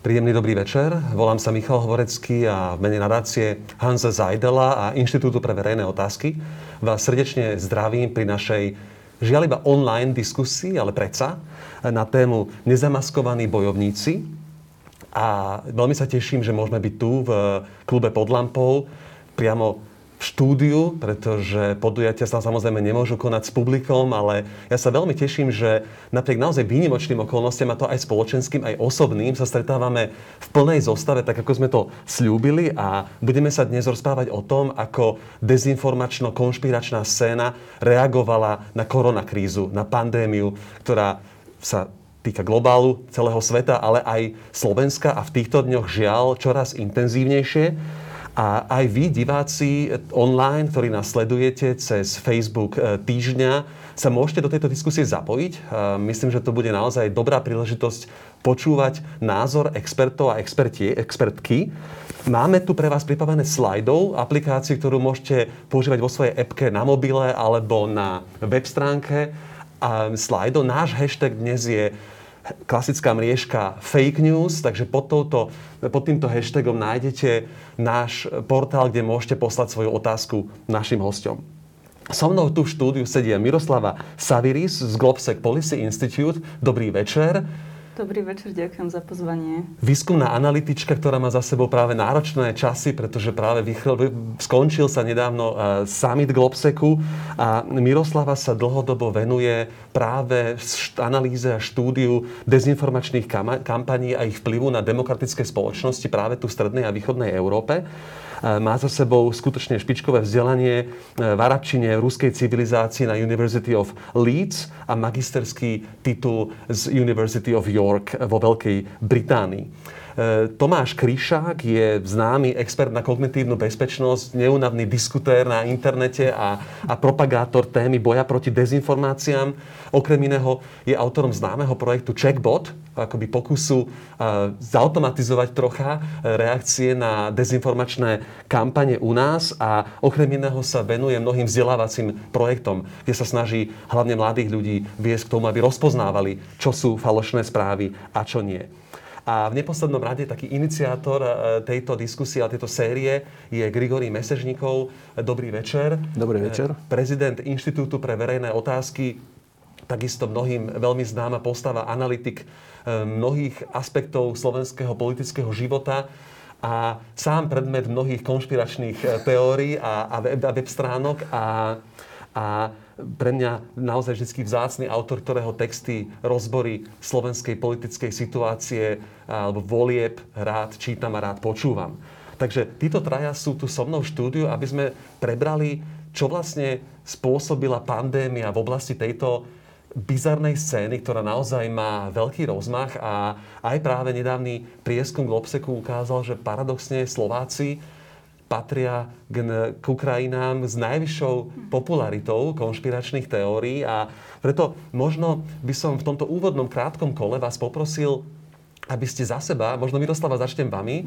Príjemný dobrý večer. Volám sa Michal Hovorecký a v mene nadácie Hansa Zajdela a Inštitútu pre verejné otázky vás srdečne zdravím pri našej žiaľ iba online diskusii, ale predsa, na tému nezamaskovaní bojovníci. A veľmi sa teším, že môžeme byť tu v klube pod lampou, priamo štúdiu, pretože podujatia sa samozrejme nemôžu konať s publikom, ale ja sa veľmi teším, že napriek naozaj výnimočným okolnostiam, a to aj spoločenským, aj osobným, sa stretávame v plnej zostave, tak ako sme to slúbili a budeme sa dnes rozprávať o tom, ako dezinformačno-konšpiračná scéna reagovala na koronakrízu, na pandémiu, ktorá sa týka globálu, celého sveta, ale aj Slovenska a v týchto dňoch žiaľ čoraz intenzívnejšie. A aj vy, diváci online, ktorí nás sledujete cez Facebook e, týždňa, sa môžete do tejto diskusie zapojiť. E, myslím, že to bude naozaj dobrá príležitosť počúvať názor expertov a experti, expertky. Máme tu pre vás pripravené slajdov, aplikáciu, ktorú môžete používať vo svojej appke na mobile alebo na web stránke. A slajdov. Náš hashtag dnes je klasická mriežka fake news, takže pod, touto, pod týmto hashtagom nájdete náš portál, kde môžete poslať svoju otázku našim hostom. So mnou tu v štúdiu sedia Miroslava Saviris z Globsec Policy Institute. Dobrý večer. Dobrý večer, ďakujem za pozvanie. Výskumná analytička, ktorá má za sebou práve náročné časy, pretože práve vychl, skončil sa nedávno uh, summit Globseku a Miroslava sa dlhodobo venuje práve analýze a štúdiu dezinformačných kampaní a ich vplyvu na demokratické spoločnosti práve tu v strednej a východnej Európe. Má za sebou skutočne špičkové vzdelanie eh, v arabčine ruskej civilizácii na University of Leeds a magisterský titul z University of York vo Veľkej Británii. E, Tomáš Kryšák je známy expert na kognitívnu bezpečnosť, neunavný diskutér na internete a, a propagátor témy boja proti dezinformáciám. Okrem iného je autorom známeho projektu Checkbot, akoby pokusu uh, zautomatizovať trocha reakcie na dezinformačné kampane u nás a okrem iného sa venuje mnohým vzdelávacím projektom, kde sa snaží hlavne mladých ľudí viesť k tomu, aby rozpoznávali, čo sú falošné správy a čo nie. A v neposlednom rade taký iniciátor e, tejto diskusie a tejto série je Grigory Mesežníkov. Dobrý večer. Dobrý večer. E, prezident Inštitútu pre verejné otázky, takisto mnohým veľmi známa postava, analytik e, mnohých aspektov slovenského politického života a sám predmet mnohých konšpiračných teórií a, a, web, a web stránok a, a pre mňa naozaj vždy vzácný autor, ktorého texty, rozbory slovenskej politickej situácie alebo volieb rád čítam a rád počúvam. Takže títo traja sú tu so mnou v štúdiu, aby sme prebrali, čo vlastne spôsobila pandémia v oblasti tejto bizarnej scény, ktorá naozaj má veľký rozmach a aj práve nedávny prieskum Globseku ukázal, že paradoxne Slováci patria k, k Ukrajinám s najvyššou popularitou konšpiračných teórií a preto možno by som v tomto úvodnom krátkom kole vás poprosil, aby ste za seba, možno Miroslava začnem vami,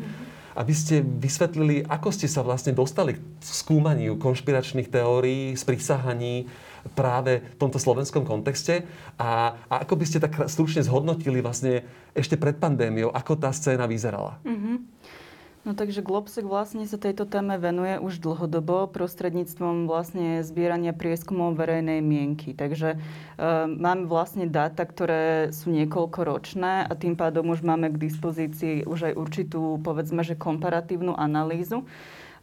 aby ste vysvetlili, ako ste sa vlastne dostali k skúmaniu konšpiračných teórií, sprisahaní práve v tomto slovenskom kontexte a, a ako by ste tak stručne zhodnotili vlastne ešte pred pandémiou, ako tá scéna vyzerala. Mm-hmm. No takže Globsec vlastne sa tejto téme venuje už dlhodobo prostredníctvom vlastne zbierania prieskumov verejnej mienky. Takže e, máme vlastne dáta, ktoré sú niekoľkoročné a tým pádom už máme k dispozícii už aj určitú, povedzme, že komparatívnu analýzu.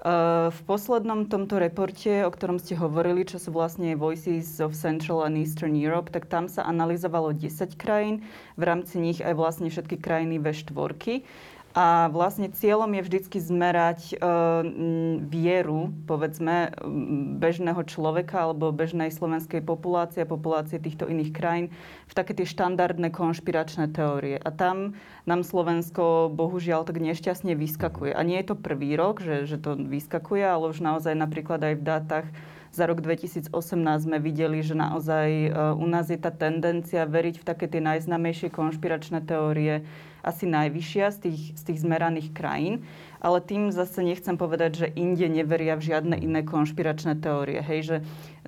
E, v poslednom tomto reporte, o ktorom ste hovorili, čo sú vlastne Voices of Central and Eastern Europe, tak tam sa analyzovalo 10 krajín, v rámci nich aj vlastne všetky krajiny V4. A vlastne cieľom je vždycky zmerať e, vieru, povedzme, bežného človeka alebo bežnej slovenskej populácie a populácie týchto iných krajín v také tie štandardné konšpiračné teórie. A tam nám Slovensko bohužiaľ tak nešťastne vyskakuje. A nie je to prvý rok, že, že to vyskakuje, ale už naozaj napríklad aj v dátach za rok 2018 sme videli, že naozaj e, u nás je tá tendencia veriť v také tie najznámejšie konšpiračné teórie, asi najvyššia z tých, z tých zmeraných krajín. Ale tým zase nechcem povedať, že inde neveria v žiadne iné konšpiračné teórie. Hej, že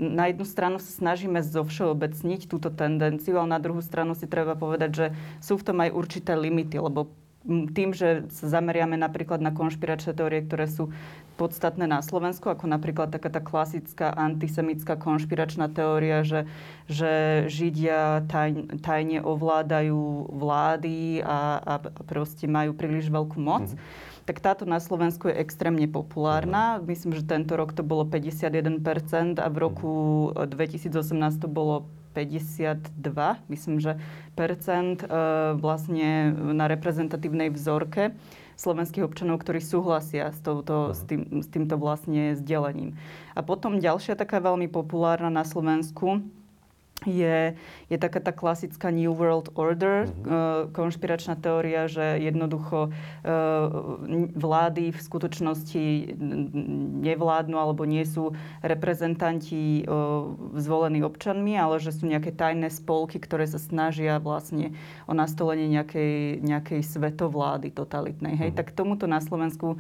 na jednu stranu sa snažíme zovšeobecniť túto tendenciu, ale na druhú stranu si treba povedať, že sú v tom aj určité limity, lebo tým, že sa zameriame napríklad na konšpiračné teórie, ktoré sú podstatné na Slovensku, ako napríklad taká tá klasická antisemická konšpiračná teória, že, že Židia taj, tajne ovládajú vlády a, a proste majú príliš veľkú moc. Mm-hmm tak táto na Slovensku je extrémne populárna. Mhm. Myslím, že tento rok to bolo 51% a v roku 2018 to bolo 52, myslím, že percent e, vlastne na reprezentatívnej vzorke slovenských občanov, ktorí súhlasia s, touto, s, tým, s týmto vlastne sdelením. A potom ďalšia taká veľmi populárna na Slovensku je, je taká tá klasická New World Order, mm-hmm. konšpiračná teória, že jednoducho eh, vlády v skutočnosti nevládnu alebo nie sú reprezentanti eh, zvolení občanmi, ale že sú nejaké tajné spolky, ktoré sa snažia vlastne o nastolenie nejakej, nejakej svetovlády totalitnej. Hej? Mm-hmm. Tak tomuto na Slovensku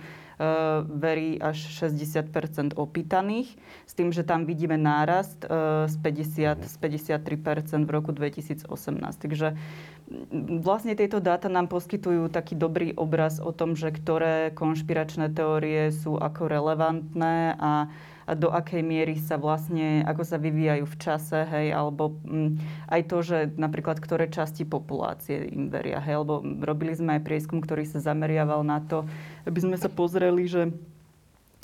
verí až 60% opýtaných, s tým, že tam vidíme nárast z 50, z 53% v roku 2018. Takže vlastne tieto dáta nám poskytujú taký dobrý obraz o tom, že ktoré konšpiračné teórie sú ako relevantné a a do akej miery sa vlastne, ako sa vyvíjajú v čase, hej, alebo m, mm, aj to, že napríklad ktoré časti populácie im veria, hej, lebo robili sme aj prieskum, ktorý sa zameriaval na to, aby sme sa pozreli, že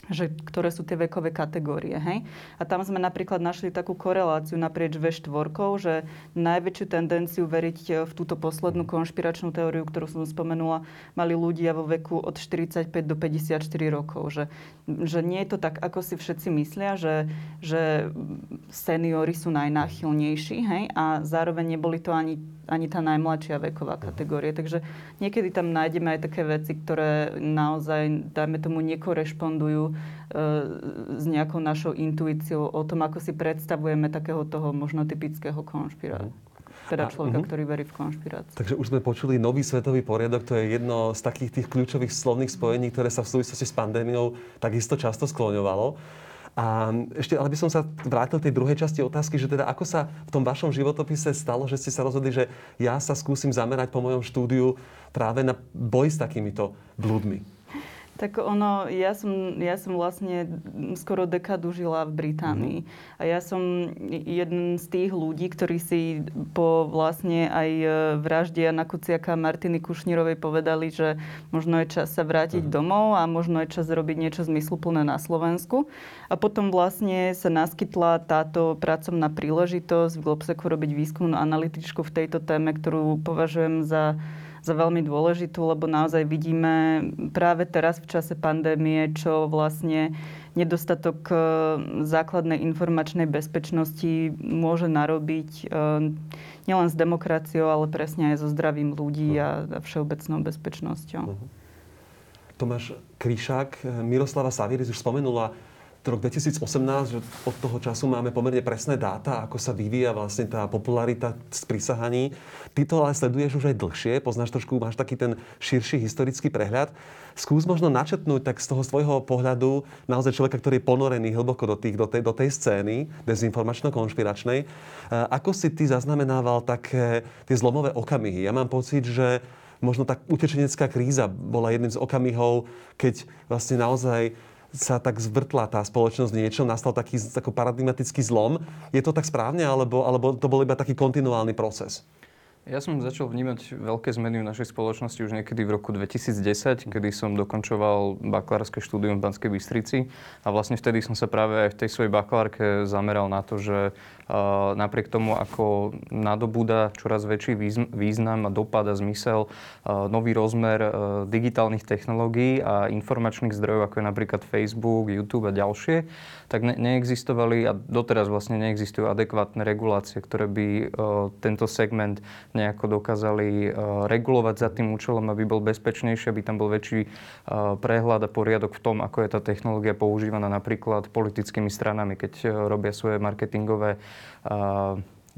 že ktoré sú tie vekové kategórie. Hej? A tam sme napríklad našli takú koreláciu naprieč V4, že najväčšiu tendenciu veriť e, v túto poslednú konšpiračnú teóriu, ktorú som spomenula, mali ľudia vo veku od 45 do 54 rokov. Že, že nie je to tak, ako si všetci myslia, že, že seniory sú najnáchylnejší hej? a zároveň neboli to ani ani tá najmladšia veková mhm. kategória. Takže niekedy tam nájdeme aj také veci, ktoré naozaj, dajme tomu, nekorešpondujú s nejakou našou intuíciou o tom, ako si predstavujeme takého toho možno typického konšpirátora. Mhm. Teda človeka, uh-huh. ktorý verí v konšpiráciu. Takže už sme počuli nový svetový poriadok, to je jedno z takých tých kľúčových slovných spojení, ktoré sa v súvislosti s pandémiou takisto často skloňovalo. A ešte, ale by som sa vrátil tej druhej časti otázky, že teda ako sa v tom vašom životopise stalo, že ste sa rozhodli, že ja sa skúsim zamerať po mojom štúdiu práve na boj s takýmito blúdmi. Tak ono, ja som, ja som vlastne skoro dekadu žila v Británii. Mm-hmm. A ja som jeden z tých ľudí, ktorí si po vlastne aj e, vražde Jana Kuciaka a Martiny Kušnírovej povedali, že možno je čas sa vrátiť mm-hmm. domov a možno je čas robiť niečo zmysluplné na Slovensku. A potom vlastne sa naskytla táto pracovná príležitosť v Globseku robiť výskumnú analytičku v tejto téme, ktorú považujem za za veľmi dôležitú, lebo naozaj vidíme práve teraz v čase pandémie, čo vlastne nedostatok e, základnej informačnej bezpečnosti môže narobiť e, nielen s demokraciou, ale presne aj so zdravím ľudí a, všeobecnou bezpečnosťou. Mhm. Tomáš Kryšák, Miroslava Saviris už spomenula rok 2018, že od toho času máme pomerne presné dáta, ako sa vyvíja vlastne tá popularita z prísahaní. Ty to ale sleduješ už aj dlhšie, poznáš trošku, máš taký ten širší historický prehľad. Skús možno načetnúť tak z toho svojho pohľadu naozaj človeka, ktorý je ponorený hlboko do, tých, do, tej, do tej scény dezinformačno-konšpiračnej. Ako si ty zaznamenával také tie zlomové okamihy? Ja mám pocit, že možno tak utečenecká kríza bola jedným z okamihov, keď vlastne naozaj sa tak zvrtla tá spoločnosť niečo, nastal taký paradigmatický zlom. Je to tak správne, alebo, alebo to bol iba taký kontinuálny proces? Ja som začal vnímať veľké zmeny v našej spoločnosti už niekedy v roku 2010, kedy som dokončoval bakalárske štúdium v Banskej Bystrici. A vlastne vtedy som sa práve aj v tej svojej bakalárke zameral na to, že napriek tomu, ako nadobúda čoraz väčší význam a dopad a zmysel nový rozmer digitálnych technológií a informačných zdrojov, ako je napríklad Facebook, YouTube a ďalšie, tak ne- neexistovali a doteraz vlastne neexistujú adekvátne regulácie, ktoré by tento segment nejako dokázali regulovať za tým účelom, aby bol bezpečnejší, aby tam bol väčší prehľad a poriadok v tom, ako je tá technológia používaná napríklad politickými stranami, keď robia svoje marketingové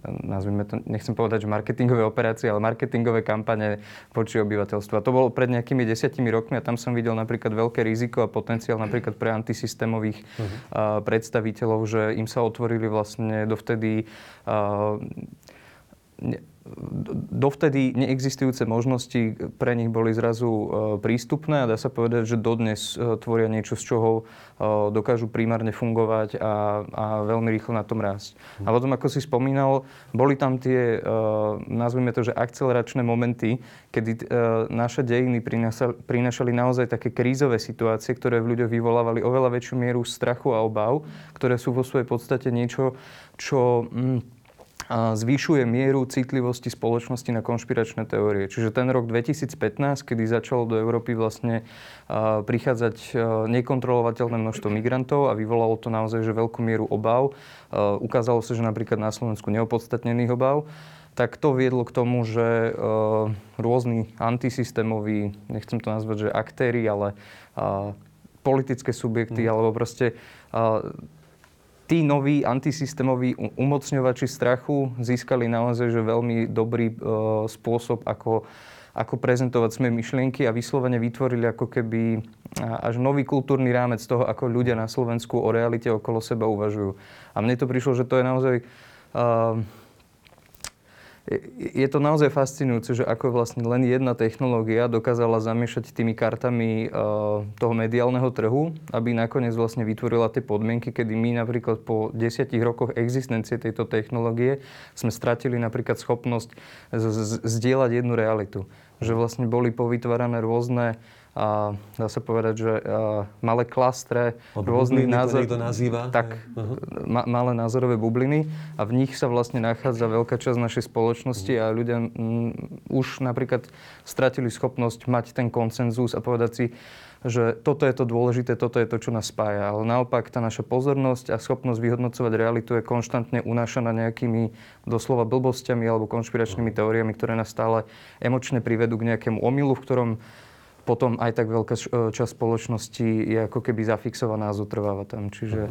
nazvime to, nechcem povedať, že marketingové operácie, ale marketingové kampane voči obyvateľstvu. A to bolo pred nejakými desiatimi rokmi a tam som videl napríklad veľké riziko a potenciál napríklad pre antisystémových uh-huh. predstaviteľov, že im sa otvorili vlastne dovtedy dovtedy neexistujúce možnosti pre nich boli zrazu e, prístupné a dá sa povedať, že dodnes e, tvoria niečo, z čoho e, dokážu primárne fungovať a, a veľmi rýchlo na tom rásť. A potom, ako si spomínal, boli tam tie, nazvime to, že akceleračné momenty, kedy naše dejiny prinášali naozaj také krízové situácie, ktoré v ľuďoch vyvolávali oveľa väčšiu mieru strachu a obav, ktoré sú vo svojej podstate niečo, čo... Mm, zvyšuje mieru citlivosti spoločnosti na konšpiračné teórie. Čiže ten rok 2015, kedy začalo do Európy vlastne prichádzať nekontrolovateľné množstvo migrantov a vyvolalo to naozaj že veľkú mieru obav. Ukázalo sa, že napríklad na Slovensku neopodstatnených obav tak to viedlo k tomu, že rôzni antisystémoví, nechcem to nazvať, že aktéry, ale politické subjekty, mm. alebo proste tí noví antisystémoví umocňovači strachu získali naozaj že veľmi dobrý e, spôsob, ako, ako prezentovať svoje myšlienky a vyslovene vytvorili ako keby až nový kultúrny rámec toho, ako ľudia na Slovensku o realite okolo seba uvažujú. A mne to prišlo, že to je naozaj uh, je to naozaj fascinujúce, že ako vlastne len jedna technológia dokázala zamiešať tými kartami uh, toho mediálneho trhu, aby nakoniec vlastne vytvorila tie podmienky, kedy my napríklad po desiatich rokoch existencie tejto technológie sme stratili napríklad schopnosť zdieľať jednu realitu. Že vlastne boli povytvárané rôzne a dá sa povedať, že malé klastre rôznych názorov. nazýva. Tak, uh-huh. ma, malé názorové bubliny a v nich sa vlastne nachádza veľká časť našej spoločnosti uh-huh. a ľudia m, už napríklad stratili schopnosť mať ten koncenzus a povedať si, že toto je to dôležité, toto je to, čo nás spája. Ale naopak tá naša pozornosť a schopnosť vyhodnocovať realitu je konštantne unášaná nejakými doslova blbostiami alebo konšpiračnými teóriami, ktoré nás stále emočne privedú k nejakému omylu, v ktorom potom aj tak veľká e, časť spoločnosti je ako keby zafixovaná a zotrváva tam. Čiže...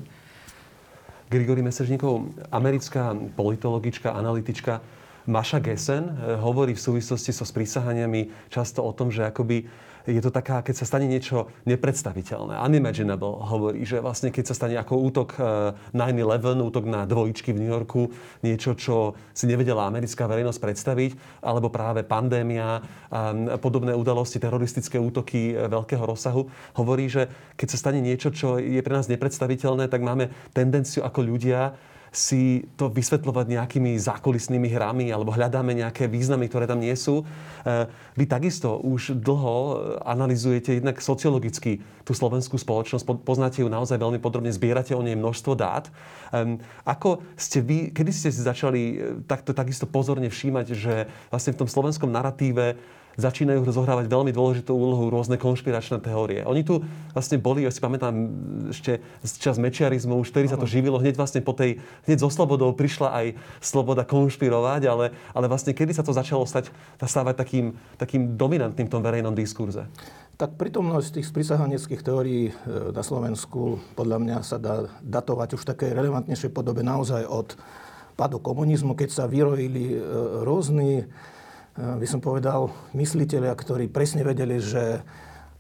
Grigori Mesežníkov, americká politologička, analytička Maša Gessen e, hovorí v súvislosti so sprísahaniami často o tom, že akoby je to taká, keď sa stane niečo nepredstaviteľné. Unimaginable hovorí, že vlastne keď sa stane ako útok 9-11, e, útok na dvojičky v New Yorku, niečo, čo si nevedela americká verejnosť predstaviť, alebo práve pandémia, a podobné udalosti, teroristické útoky e, veľkého rozsahu, hovorí, že keď sa stane niečo, čo je pre nás nepredstaviteľné, tak máme tendenciu ako ľudia si to vysvetľovať nejakými zákulisnými hrami alebo hľadáme nejaké významy, ktoré tam nie sú. E, vy takisto už dlho analizujete jednak sociologicky tú slovenskú spoločnosť, poznáte ju naozaj veľmi podrobne, zbierate o nej množstvo dát. Ako ste vy, kedy ste si začali e, takto takisto pozorne všímať, že vlastne v tom slovenskom narratíve začínajú zohrávať veľmi dôležitú úlohu rôzne konšpiračné teórie. Oni tu vlastne boli, ja si pamätám ešte z čas mečiarizmu, už vtedy sa to živilo, hneď vlastne po tej, hneď so slobodou prišla aj sloboda konšpirovať, ale, ale vlastne kedy sa to začalo stať, stávať takým, takým dominantným v tom verejnom diskurze? Tak prítomnosť tých sprisahaneckých teórií e, na Slovensku podľa mňa sa dá datovať už v takej relevantnejšej podobe naozaj od padu komunizmu, keď sa vyrojili e, rôzni by som povedal, mysliteľia, ktorí presne vedeli, že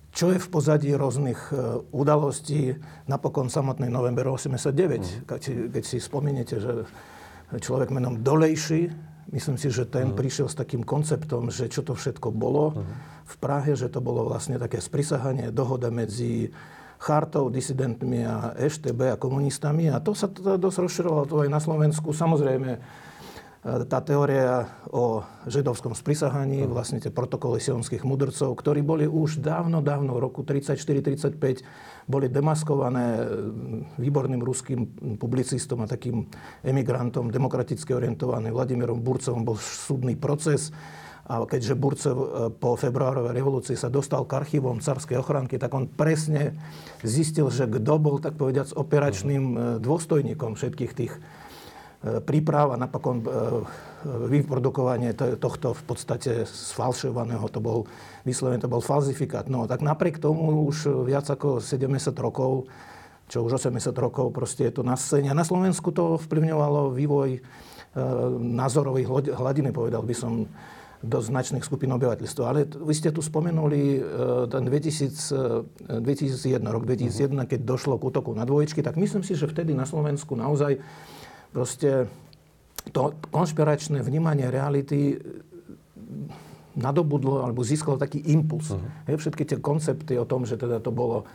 čo je v pozadí rôznych e, udalostí napokon samotnej november 89. Mm. Keď, si, keď si spomeniete, že človek menom Dolejší, myslím si, že ten mm. prišiel s takým konceptom, že čo to všetko bolo mm. v Prahe, že to bolo vlastne také sprisahanie, dohoda medzi chartou, disidentmi a EŠTB a komunistami. A to sa to dosť rozširovalo to aj na Slovensku. Samozrejme, tá teória o židovskom sprisahaní, vlastne tie protokoly sionských mudrcov, ktorí boli už dávno, dávno v roku 34-35 boli demaskované výborným ruským publicistom a takým emigrantom, demokraticky orientovaným Vladimírom Burcovom bol súdny proces. A keďže Burcev e, po februárovej revolúcii sa dostal k archívom carskej ochranky, tak on presne zistil, že kto bol, tak povediac, operačným e, dôstojníkom všetkých tých príprav a napokon e, vyprodukovanie tohto v podstate sfalšovaného, to bol vyslovene, to bol falzifikát. No tak napriek tomu už viac ako 70 rokov, čo už 80 rokov proste je to na scéne. A na Slovensku to vplyvňovalo vývoj e, názorových hladiny, povedal by som, do značných skupín obyvateľstva. Ale vy ste tu spomenuli ten 2000, 2001, rok 2001, keď došlo k útoku na dvojičky, tak myslím si, že vtedy na Slovensku naozaj proste to konšpiračné vnímanie reality nadobudlo alebo získalo taký impuls. Uh-huh. všetky tie koncepty o tom, že teda to bolo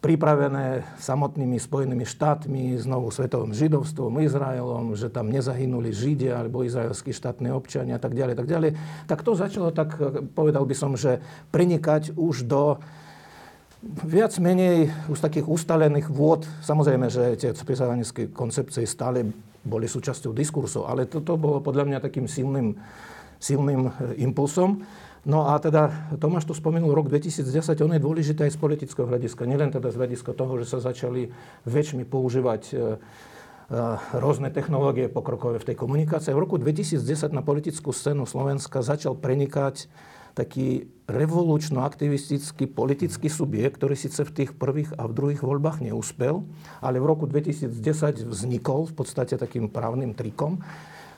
pripravené samotnými Spojenými štátmi, znovu svetovým židovstvom, Izraelom, že tam nezahynuli Židia alebo izraelskí štátni občania a tak ďalej, tak ďalej. Tak to začalo tak, povedal by som, že prenikať už do viac menej už takých ustalených vôd. Samozrejme, že tie spisovanecké koncepcie stále boli súčasťou diskursov, ale toto bolo podľa mňa takým silným, silným impulsom. No a teda Tomáš tu spomenul rok 2010, on je dôležitý aj z politického hľadiska. Nielen teda z hľadiska toho, že sa začali väčšmi používať e, e, rôzne technológie pokrokové v tej komunikácii. V roku 2010 na politickú scénu Slovenska začal prenikať taký revolučno-aktivistický politický subjekt, ktorý síce v tých prvých a v druhých voľbách neúspel, ale v roku 2010 vznikol v podstate takým právnym trikom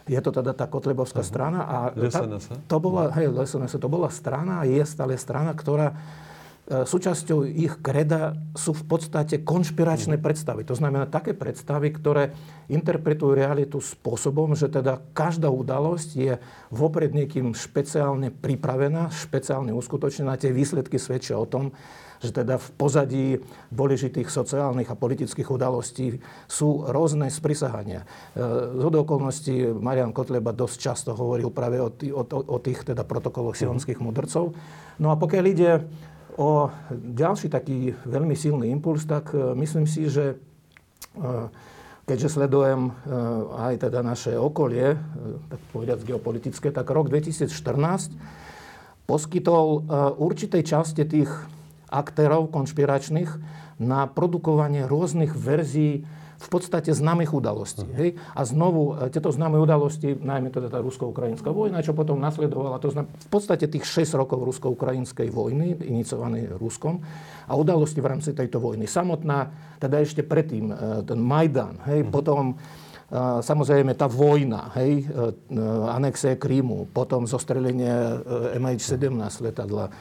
je to teda tá Kotlebovská uh-huh. strana. A tá, to, bola, hej, LSNS, to bola strana a je stále strana, ktorá súčasťou ich kreda sú v podstate konšpiračné uh-huh. predstavy. To znamená také predstavy, ktoré interpretujú realitu spôsobom, že teda každá udalosť je vopred niekým špeciálne pripravená, špeciálne uskutočnená. Tie výsledky svedčia o tom, že teda v pozadí dôležitých sociálnych a politických udalostí sú rôzne sprisahania. E, z okolností Marian Kotleba dosť často hovoril práve o, tých, o, o tých teda protokoloch sionských mudrcov. No a pokiaľ ide o ďalší taký veľmi silný impuls, tak e, myslím si, že e, keďže sledujem aj teda naše okolie, tak povedať geopolitické, tak rok 2014 poskytol určitej časti tých aktérov konšpiračných na produkovanie rôznych verzií v podstate známych udalostí. Uh-huh. Hej? A znovu, e, tieto známe udalosti, najmä teda tá rusko-ukrajinská vojna, čo potom nasledovala, to znamená v podstate tých 6 rokov rusko-ukrajinskej vojny, iniciovanej Ruskom, a udalosti v rámci tejto vojny. Samotná, teda ešte predtým, e, ten Majdan, hej, uh-huh. potom e, samozrejme tá vojna, hej, anexie Krímu, potom zostrelenie MH17 letadla,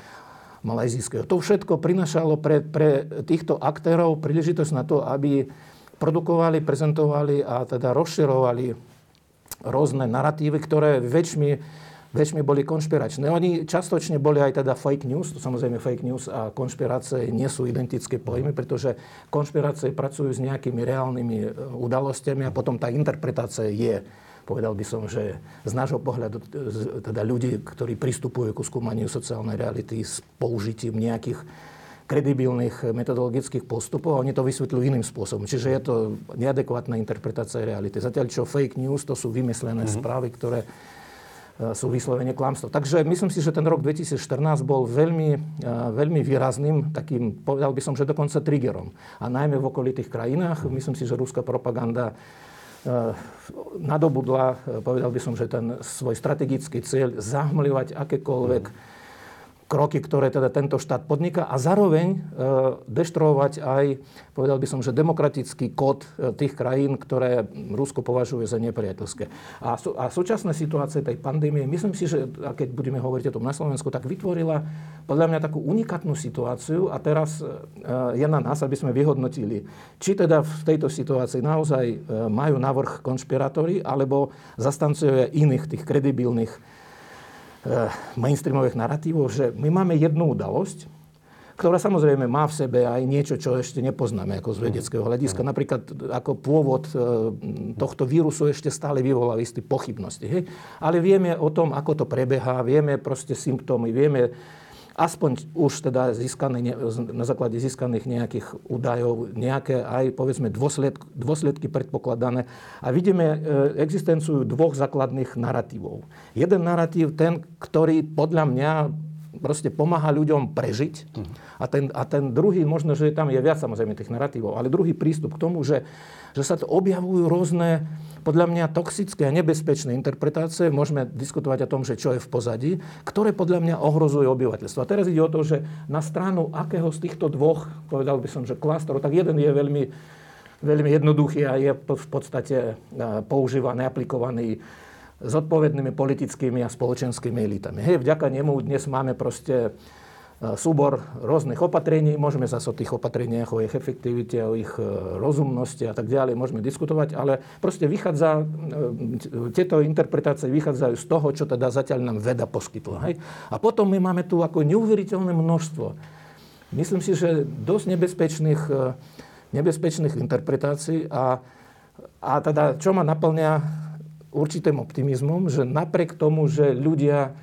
malajzijského. To všetko prinašalo pre, pre týchto aktérov príležitosť na to, aby produkovali, prezentovali a teda rozširovali rôzne narratívy, ktoré väčšmi, väčšmi boli konšpiračné. Oni častočne boli aj teda fake news, to samozrejme fake news a konšpirácie nie sú identické pojmy, pretože konšpirácie pracujú s nejakými reálnymi e, udalostiami a potom tá interpretácia je povedal by som, že z nášho pohľadu, teda ľudí, ktorí pristupujú ku skúmaniu sociálnej reality s použitím nejakých kredibilných metodologických postupov a oni to vysvetľujú iným spôsobom. Čiže je to neadekvátna interpretácia reality. Zatiaľ, čo fake news, to sú vymyslené mm-hmm. správy, ktoré e, sú vyslovene klamstvo. Takže myslím si, že ten rok 2014 bol veľmi, e, veľmi výrazným, takým, povedal by som, že dokonca triggerom. A najmä v okolitých krajinách. Myslím si, že ruská propaganda Eh, nadobudla, povedal by som, že ten svoj strategický cieľ zahmlivať akékoľvek kroky, ktoré teda tento štát podniká a zároveň e, deštruovať aj, povedal by som, že demokratický kód e, tých krajín, ktoré Rusko považuje za nepriateľské. A, a súčasná situácia tej pandémie, myslím si, že a keď budeme hovoriť o tom na Slovensku, tak vytvorila podľa mňa takú unikátnu situáciu a teraz e, je na nás, aby sme vyhodnotili, či teda v tejto situácii naozaj majú navrh konšpirátori, alebo zastancuje iných tých kredibilných mainstreamových narratívov, že my máme jednu udalosť, ktorá samozrejme má v sebe aj niečo, čo ešte nepoznáme ako z vedeckého hľadiska. Napríklad ako pôvod eh, tohto vírusu ešte stále vyvolá isté pochybnosti. Hej? Ale vieme o tom, ako to prebieha, vieme proste symptómy, vieme aspoň už teda získané, na základe získaných nejakých údajov, nejaké aj povedzme dôsledky, dôsledky predpokladané. A vidíme e, existenciu dvoch základných narratívov. Jeden narratív, ten, ktorý podľa mňa proste pomáha ľuďom prežiť. A ten, a ten druhý, možno, že tam je viac samozrejme tých narratívov, ale druhý prístup k tomu, že, že sa to objavujú rôzne podľa mňa toxické a nebezpečné interpretácie, môžeme diskutovať o tom, že čo je v pozadí, ktoré podľa mňa ohrozujú obyvateľstvo. A teraz ide o to, že na stranu akého z týchto dvoch, povedal by som, že klástrov, tak jeden je veľmi, veľmi jednoduchý a je v podstate používaný, aplikovaný zodpovednými politickými a spoločenskými elitami. Hej, vďaka nemu dnes máme proste súbor rôznych opatrení. Môžeme zase o tých opatreniach, o ich efektivite, o ich rozumnosti a tak ďalej môžeme diskutovať, ale proste vychádza, tieto interpretácie vychádzajú z toho, čo teda zatiaľ nám veda poskytla. Hej? A potom my máme tu ako neuveriteľné množstvo. Myslím si, že dosť nebezpečných, nebezpečných interpretácií a, a teda čo ma naplňa určitým optimizmom, že napriek tomu, že ľudia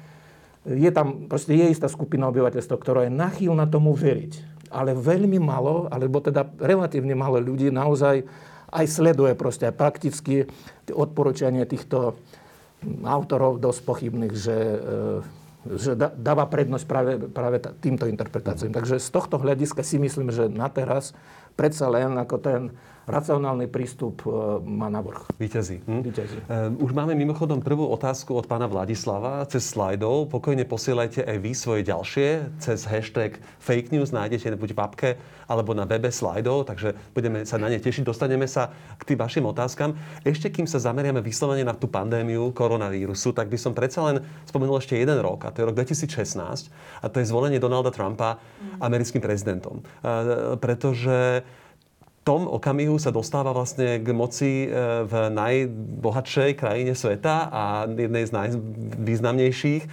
je tam, proste je istá skupina obyvateľstva, ktorá je nachýlna tomu veriť. Ale veľmi malo, alebo teda relatívne malo ľudí naozaj aj sleduje proste aj prakticky odporúčanie týchto autorov dosť pochybných, že, e, že dáva prednosť práve, práve týmto interpretáciám. Takže z tohto hľadiska si myslím, že na teraz predsa len ako ten racionálny prístup e, má navrh. Výťazí. Hm? Výťazí. Um, už máme mimochodom prvú otázku od pána Vladislava cez slajdov. Pokojne posielajte aj vy svoje ďalšie cez hashtag fake news. Nájdete buď v apke alebo na webe slajdov, takže budeme sa na ne tešiť. Dostaneme sa k tým vašim otázkam. Ešte kým sa zameriame vyslovene na tú pandémiu koronavírusu, tak by som predsa len spomenul ešte jeden rok, a to je rok 2016, a to je zvolenie Donalda Trumpa americkým prezidentom. Uh, pretože tom okamihu sa dostáva vlastne k moci e, v najbohatšej krajine sveta a jednej z najvýznamnejších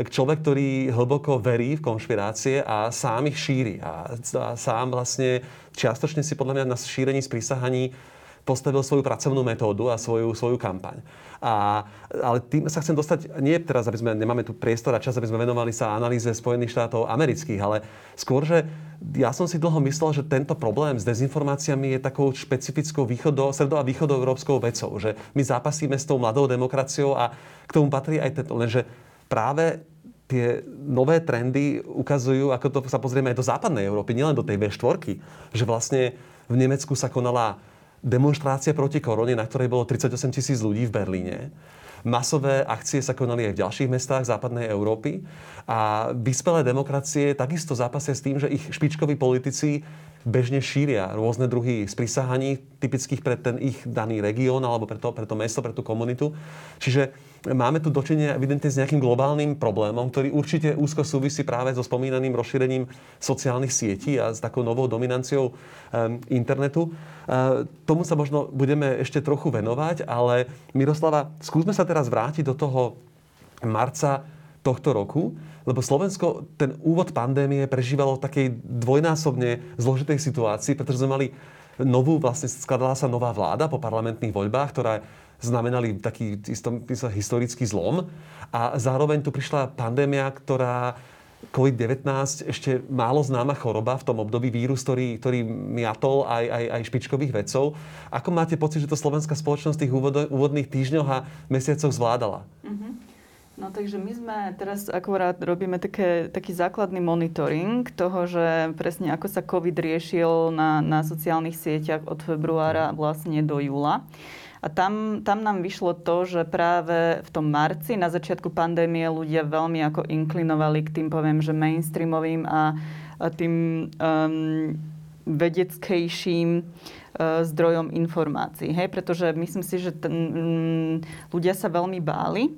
človek, ktorý hlboko verí v konšpirácie a sám ich šíri. A, sám vlastne čiastočne si podľa mňa na šírení sprísahaní postavil svoju pracovnú metódu a svoju, svoju kampaň. A, ale tým sa chcem dostať, nie teraz, aby sme, nemáme tu priestor a čas, aby sme venovali sa analýze Spojených štátov amerických, ale skôr, že ja som si dlho myslel, že tento problém s dezinformáciami je takou špecifickou východo, stredo- a východoeurópskou vecou, že my zápasíme s tou mladou demokraciou a k tomu patrí aj tento, lenže práve tie nové trendy ukazujú, ako to sa pozrieme aj do západnej Európy, nielen do tej V4, že vlastne v Nemecku sa konala demonstrácia proti korone, na ktorej bolo 38 tisíc ľudí v Berlíne. Masové akcie sa konali aj v ďalších mestách západnej Európy a vyspelé demokracie takisto zápasia s tým, že ich špičkoví politici bežne šíria rôzne druhy sprísahaní, typických pre ten ich daný región alebo pre to, pre to mesto, pre tú komunitu. Čiže máme tu dočinenia evidentne s nejakým globálnym problémom, ktorý určite úzko súvisí práve so spomínaným rozšírením sociálnych sietí a s takou novou dominanciou um, internetu. Uh, tomu sa možno budeme ešte trochu venovať, ale Miroslava, skúsme sa teraz vrátiť do toho marca tohto roku, lebo Slovensko ten úvod pandémie prežívalo v takej dvojnásobne zložitej situácii, pretože sme mali novú, vlastne skladala sa nová vláda po parlamentných voľbách, ktorá znamenali taký isto, isto historický zlom. A zároveň tu prišla pandémia, ktorá COVID-19 ešte málo známa choroba v tom období vírus, ktorý, ktorý miatol aj, aj, aj špičkových vedcov. Ako máte pocit, že to slovenská spoločnosť v tých úvodných týždňoch a mesiacoch zvládala? Mm-hmm. No takže my sme teraz akurát robíme také, taký základný monitoring toho, že presne ako sa COVID riešil na, na sociálnych sieťach od februára vlastne do júla. A tam, tam nám vyšlo to, že práve v tom marci, na začiatku pandémie, ľudia veľmi ako inklinovali k tým, poviem, že mainstreamovým a, a tým um, vedeckejším uh, zdrojom informácií. Hej? Pretože myslím si, že ten, um, ľudia sa veľmi báli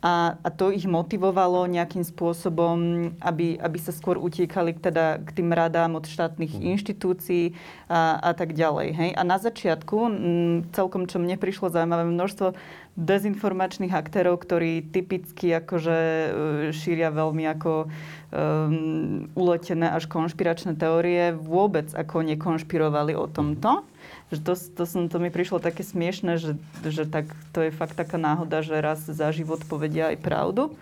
a, a to ich motivovalo nejakým spôsobom, aby, aby sa skôr utiekali teda k tým radám od štátnych mm. inštitúcií a, a tak ďalej. Hej? A na začiatku, m, celkom čo mne prišlo zaujímavé množstvo dezinformačných aktérov, ktorí typicky akože e, šíria veľmi ako um, uletené až konšpiračné teórie, vôbec ako nekonšpirovali o tomto že to, to, som, to mi prišlo také smiešne, že, že tak, to je fakt taká náhoda, že raz za život povedia aj pravdu.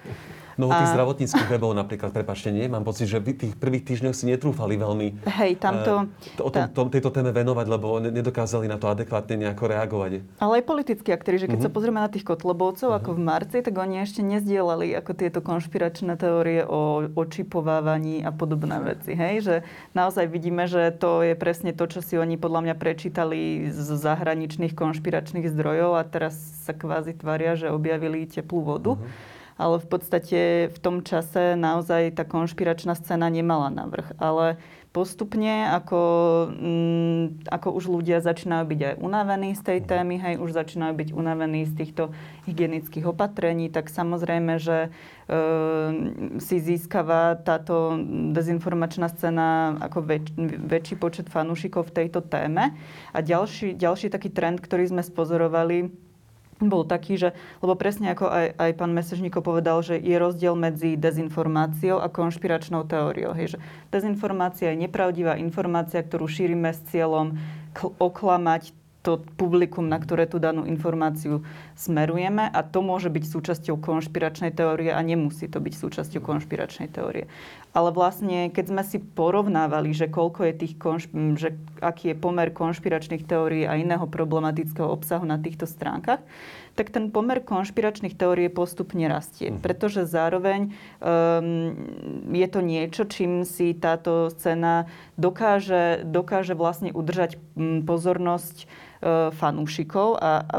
No tých a... zdravotníckých webov napríklad, prepačte, nie? Mám pocit, že v tých prvých týždňoch si netrúfali veľmi Hej, tamto, uh, o tom, tom, tejto téme venovať, lebo nedokázali na to adekvátne nejako reagovať. Ale aj politickí aktéri, že keď uh-huh. sa pozrieme na tých kotlobovcov, uh-huh. ako v marci, tak oni ešte nezdielali ako tieto konšpiračné teórie o očipovávaní a podobné veci. Hej? Že naozaj vidíme, že to je presne to, čo si oni podľa mňa prečítali z zahraničných konšpiračných zdrojov a teraz sa kvázi tvária, že objavili teplú vodu. Uh-huh ale v podstate v tom čase naozaj tá konšpiračná scéna nemala navrh. Ale postupne, ako, mm, ako už ľudia začínajú byť aj unavení z tej témy, hej, už začínajú byť unavení z týchto hygienických opatrení, tak samozrejme, že e, si získava táto dezinformačná scéna ako väč, väčší počet fanúšikov v tejto téme. A ďalší, ďalší taký trend, ktorý sme spozorovali, bol taký, že, lebo presne ako aj, aj pán Mesežníko povedal, že je rozdiel medzi dezinformáciou a konšpiračnou teóriou. Hej, že dezinformácia je nepravdivá informácia, ktorú šírime s cieľom oklamať to publikum, na ktoré tú danú informáciu smerujeme a to môže byť súčasťou konšpiračnej teórie a nemusí to byť súčasťou konšpiračnej teórie. Ale vlastne, keď sme si porovnávali, že koľko je tých konšp- že aký je pomer konšpiračných teórií a iného problematického obsahu na týchto stránkach, tak ten pomer konšpiračných teórií postupne rastie. Uh-huh. Pretože zároveň um, je to niečo, čím si táto scéna dokáže, dokáže vlastne udržať pozornosť fanúšikov a, a,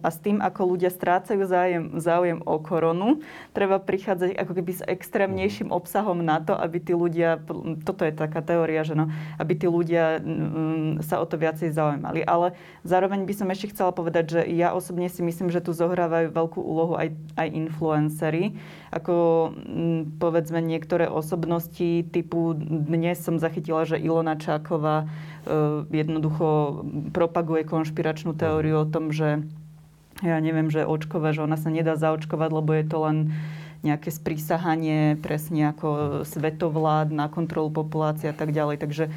a s tým, ako ľudia strácajú záujem, záujem o koronu, treba prichádzať ako keby s extrémnejším obsahom na to, aby tí ľudia, toto je taká teória, že no, aby tí ľudia m, sa o to viacej zaujímali. Ale zároveň by som ešte chcela povedať, že ja osobne si myslím, že tu zohrávajú veľkú úlohu aj, aj influencery, ako m, povedzme niektoré osobnosti typu, dnes som zachytila, že Ilona Čáková E, jednoducho propaguje konšpiračnú teóriu o tom, že ja neviem, že očkové, že ona sa nedá zaočkovať, lebo je to len nejaké sprísahanie presne ako svetovlád na kontrolu populácie a tak ďalej. Takže e,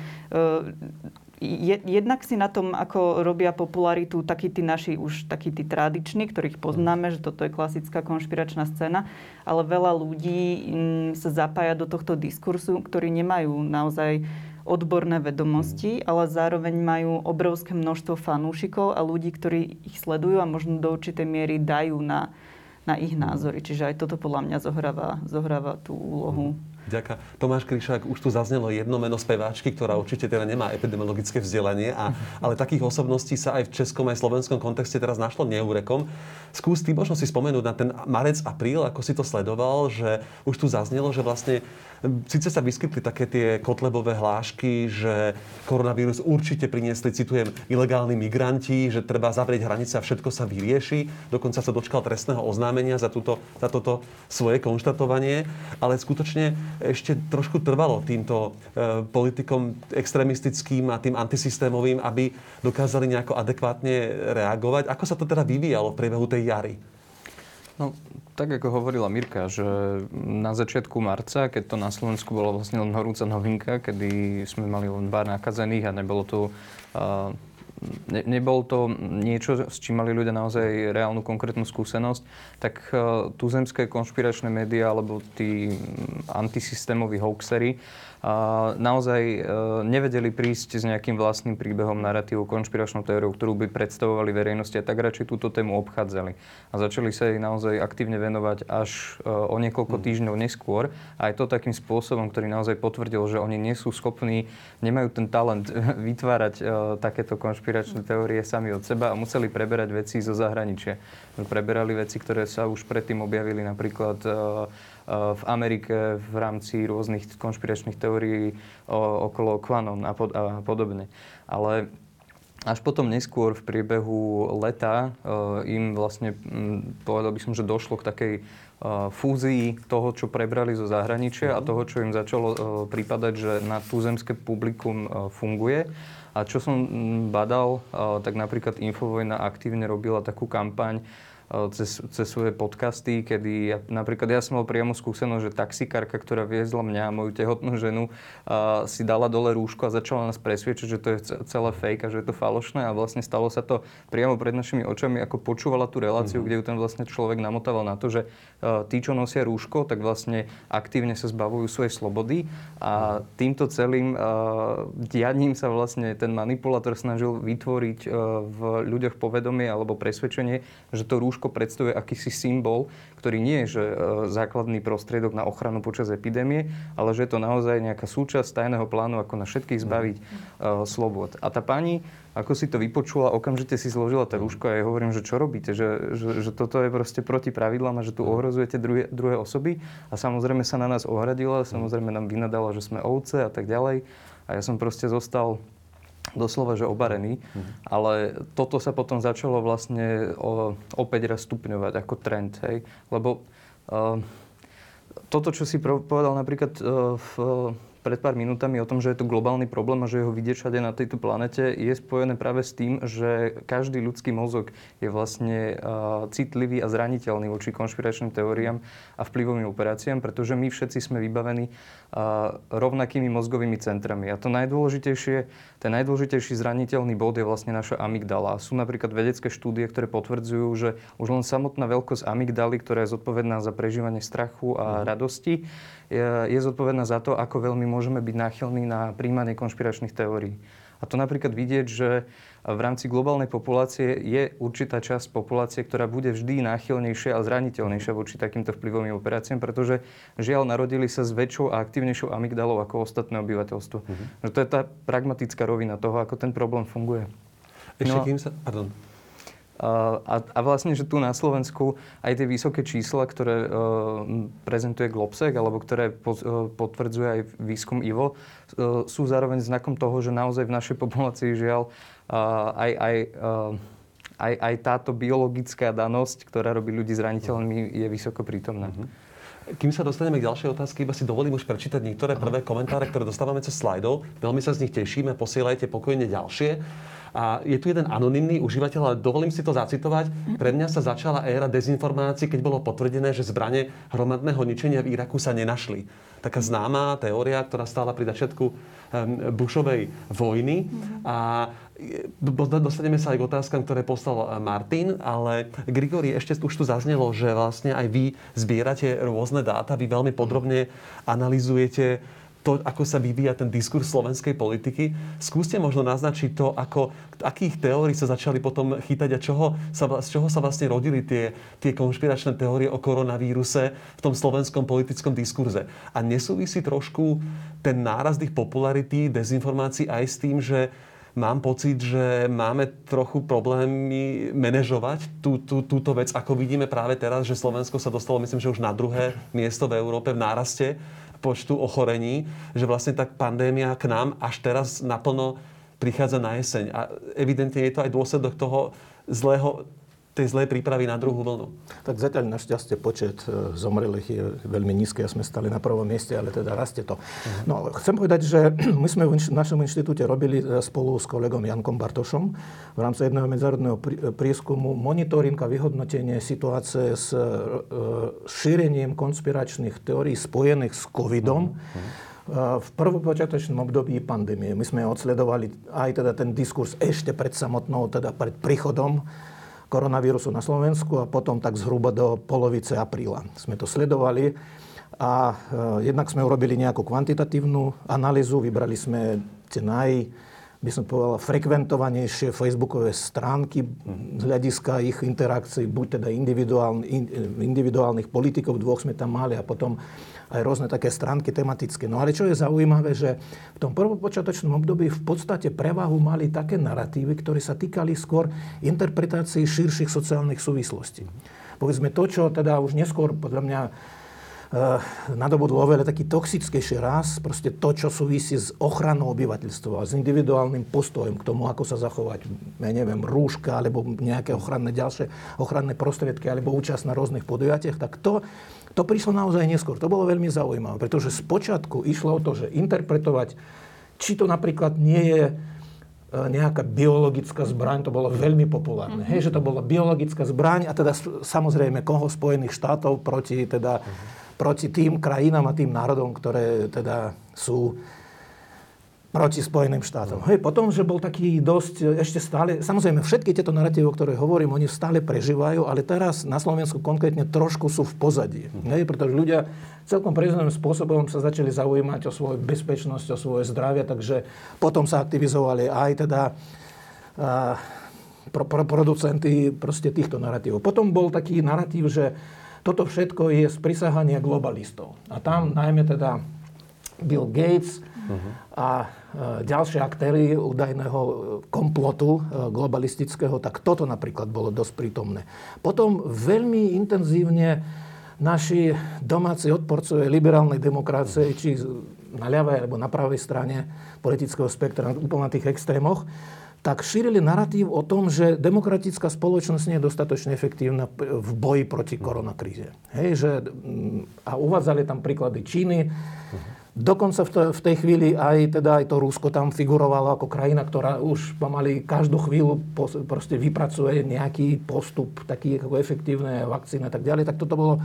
jednak si na tom, ako robia popularitu takí tí naši už takí tí tradiční, ktorých poznáme, že toto je klasická konšpiračná scéna, ale veľa ľudí mm, sa zapája do tohto diskursu, ktorí nemajú naozaj odborné vedomosti, ale zároveň majú obrovské množstvo fanúšikov a ľudí, ktorí ich sledujú a možno do určitej miery dajú na, na ich názory. Čiže aj toto podľa mňa zohráva, zohráva tú úlohu. Ďaká. Tomáš Kryšák, už tu zaznelo jedno meno speváčky, ktorá určite teda nemá epidemiologické vzdelanie, a, ale takých osobností sa aj v českom, aj slovenskom kontexte teraz našlo neúrekom. Skús ty možno si spomenúť na ten marec, apríl, ako si to sledoval, že už tu zaznelo, že vlastne Sice sa vyskytli také tie kotlebové hlášky, že koronavírus určite priniesli, citujem, ilegálni migranti, že treba zavrieť hranice a všetko sa vyrieši. Dokonca sa dočkal trestného oznámenia za, túto, za toto svoje konštatovanie. Ale skutočne ešte trošku trvalo týmto e, politikom extrémistickým a tým antisystémovým, aby dokázali nejako adekvátne reagovať. Ako sa to teda vyvíjalo v priebehu tej jary? No, tak ako hovorila Mirka, že na začiatku marca, keď to na Slovensku bolo vlastne len horúca novinka, kedy sme mali len pár nakazených a nebolo to uh, ne, nebol to niečo, s čím mali ľudia naozaj reálnu konkrétnu skúsenosť, tak tuzemské konšpiračné médiá alebo tí antisystémoví hoaxery naozaj e, nevedeli prísť s nejakým vlastným príbehom, narratívou, konšpiračnou teóriou, ktorú by predstavovali verejnosti a tak radšej túto tému obchádzali. A začali sa jej naozaj aktívne venovať až e, o niekoľko hmm. týždňov neskôr. A aj to takým spôsobom, ktorý naozaj potvrdil, že oni nie sú schopní, nemajú ten talent vytvárať e, takéto konšpiračné teórie sami od seba a museli preberať veci zo zahraničia. Preberali veci, ktoré sa už predtým objavili napríklad v Amerike v rámci rôznych konšpiračných teórií okolo Quanon a, pod, a podobne. Ale až potom neskôr v priebehu leta im vlastne, povedal by som, že došlo k takej fúzii toho, čo prebrali zo zahraničia a toho, čo im začalo prípadať, že na tuzemské publikum funguje. A čo som badal, tak napríklad Infovojna aktívne robila takú kampaň, cez, cez svoje podcasty, kedy ja, napríklad ja som mal priamo skúsenosť, že taxikárka, ktorá viezla mňa a moju tehotnú ženu, uh, si dala dole rúško a začala nás presviečať, že to je celé fake a že je to falošné a vlastne stalo sa to priamo pred našimi očami, ako počúvala tú reláciu, mm-hmm. kde ju ten vlastne človek namotával na to, že uh, tí, čo nosia rúško, tak vlastne aktívne sa zbavujú svojej slobody a týmto celým uh, dianím sa vlastne ten manipulátor snažil vytvoriť uh, v ľuďoch povedomie alebo presvedčenie, že to rúško rúško predstavuje akýsi symbol, ktorý nie je že e, základný prostriedok na ochranu počas epidémie, ale že je to naozaj nejaká súčasť tajného plánu, ako na všetkých zbaviť uh, slobod. A tá pani, ako si to vypočula, okamžite si zložila to rúško a ja hovorím, že čo robíte, že, že, že toto je proste proti pravidlám a že tu ohrozujete druhé, druhé osoby. A samozrejme sa na nás ohradila, samozrejme nám vynadala, že sme ovce a tak ďalej. A ja som proste zostal doslova, že obarený, mm-hmm. ale toto sa potom začalo vlastne o, opäť raz stupňovať ako trend, hej, lebo uh, toto, čo si povedal napríklad uh, v pred pár minútami o tom, že je to globálny problém a že ho vidieť všade na tejto planete, je spojené práve s tým, že každý ľudský mozog je vlastne uh, citlivý a zraniteľný voči konšpiračným teóriám a vplyvovým operáciám, pretože my všetci sme vybavení uh, rovnakými mozgovými centrami. A to najdôležitejšie, ten najdôležitejší zraniteľný bod je vlastne naša amygdala. Sú napríklad vedecké štúdie, ktoré potvrdzujú, že už len samotná veľkosť amygdaly, ktorá je zodpovedná za prežívanie strachu a mm. radosti, je, je zodpovedná za to, ako veľmi môžeme byť náchylní na príjmanie konšpiračných teórií. A to napríklad vidieť, že v rámci globálnej populácie je určitá časť populácie, ktorá bude vždy náchylnejšia a zraniteľnejšia voči takýmto vplyvovým operáciám, pretože žiaľ narodili sa s väčšou a aktívnejšou amygdalou ako ostatné obyvateľstvo. Mm-hmm. to je tá pragmatická rovina toho, ako ten problém funguje. Ešte no, kým sa... Pardon. A, a vlastne, že tu na Slovensku aj tie vysoké čísla, ktoré uh, prezentuje Globsec, alebo ktoré po, uh, potvrdzuje aj výskum IVO, uh, sú zároveň znakom toho, že naozaj v našej populácii žiaľ uh, aj, aj, aj, aj táto biologická danosť, ktorá robí ľudí zraniteľnými, je vysoko prítomná. Mm-hmm. Kým sa dostaneme k ďalšej otázke, iba si dovolím už prečítať niektoré prvé komentáre, ktoré dostávame cez slajdov. Veľmi sa z nich tešíme, posielajte pokojne ďalšie. A je tu jeden anonymný užívateľ, ale dovolím si to zacitovať. Pre mňa sa začala éra dezinformácií, keď bolo potvrdené, že zbranie hromadného ničenia v Iraku sa nenašli. Taká známá teória, ktorá stála pri začiatku Bushovej vojny. A dostaneme sa aj k otázkam, ktoré poslal Martin, ale Grigori, ešte už tu zaznelo, že vlastne aj vy zbierate rôzne dáta, vy veľmi podrobne analizujete to, ako sa vyvíja ten diskurs slovenskej politiky. Skúste možno naznačiť to, ako, akých teórií sa začali potom chytať a čoho sa, z čoho sa vlastne rodili tie, tie konšpiračné teórie o koronavíruse v tom slovenskom politickom diskurze. A nesúvisí trošku ten náraz ich popularity, dezinformácií aj s tým, že mám pocit, že máme trochu problémy manažovať tú, tú, túto vec, ako vidíme práve teraz, že Slovensko sa dostalo, myslím, že už na druhé miesto v Európe v náraste počtu ochorení, že vlastne tá pandémia k nám až teraz naplno prichádza na jeseň. A evidentne je to aj dôsledok toho zlého tej zlej prípravy na druhú vlnu? Tak zatiaľ našťastie počet e, zomrelých je veľmi nízky a sme stali na prvom mieste, ale teda rastie to. Uh-huh. No, chcem povedať, že my sme v našom inštitúte robili e, spolu s kolegom Jankom Bartošom v rámci jedného medzárodného e, prieskumu monitoring a vyhodnotenie situácie s šírením konspiračných teórií spojených s covidom. Uh-huh v prvopočiatočnom období pandémie. My sme odsledovali aj teda ten diskurs ešte pred samotnou, teda pred príchodom koronavírusu na Slovensku a potom tak zhruba do polovice apríla. Sme to sledovali a e, jednak sme urobili nejakú kvantitatívnu analýzu, vybrali sme tie naj, by som povedal, frekventovanejšie facebookové stránky z hľadiska ich interakcií, buď teda individuálnych politikov, dvoch sme tam mali a potom aj rôzne také stránky tematické. No ale čo je zaujímavé, že v tom prvopočiatočnom období v podstate prevahu mali také narratívy, ktoré sa týkali skôr interpretácií širších sociálnych súvislostí. Povedzme to, čo teda už neskôr podľa mňa nadobudlo oveľa taký toxickejší raz, proste to, čo súvisí s ochranou obyvateľstva, s individuálnym postojom k tomu, ako sa zachovať, ja neviem, rúška, alebo nejaké ochranné ďalšie ochranné prostriedky, alebo účasť na rôznych podujatiach, tak to to prišlo naozaj neskôr. To bolo veľmi zaujímavé, pretože spočiatku išlo o to, že interpretovať, či to napríklad nie je e, nejaká biologická zbraň, to bolo veľmi populárne. Mm-hmm. Hej, že to bola biologická zbraň a teda samozrejme koho Spojených štátov proti, teda, mm-hmm. Proti tým krajinám a tým národom, ktoré teda sú proti Spojeným štátom. Hej, potom, že bol taký dosť, ešte stále, samozrejme všetky tieto narratívy, o ktorých hovorím, oni stále prežívajú, ale teraz na Slovensku konkrétne trošku sú v pozadí. Hej, pretože ľudia celkom prirodzeným spôsobom sa začali zaujímať o svoju bezpečnosť, o svoje zdravie, takže potom sa aktivizovali aj teda a, pro, pro, producenty proste týchto narratívov. Potom bol taký narratív, že toto všetko je z globalistov. A tam najmä teda Bill Gates a e, ďalšie aktéry údajného komplotu e, globalistického, tak toto napríklad bolo dosť prítomné. Potom veľmi intenzívne naši domáci odporcovia liberálnej demokracie, či na ľavej alebo na pravej strane politického spektra, úplne na tých extrémoch, tak šírili narratív o tom, že demokratická spoločnosť nie je dostatočne efektívna v boji proti koronakríze. Hej, že, mm, a uvádzali tam príklady Číny, Dokonca v, to, v tej chvíli aj, teda aj to Rusko tam figurovalo ako krajina, ktorá už pomaly každú chvíľu pos, vypracuje nejaký postup, taký ako efektívne vakcíny a tak ďalej. Tak toto bolo,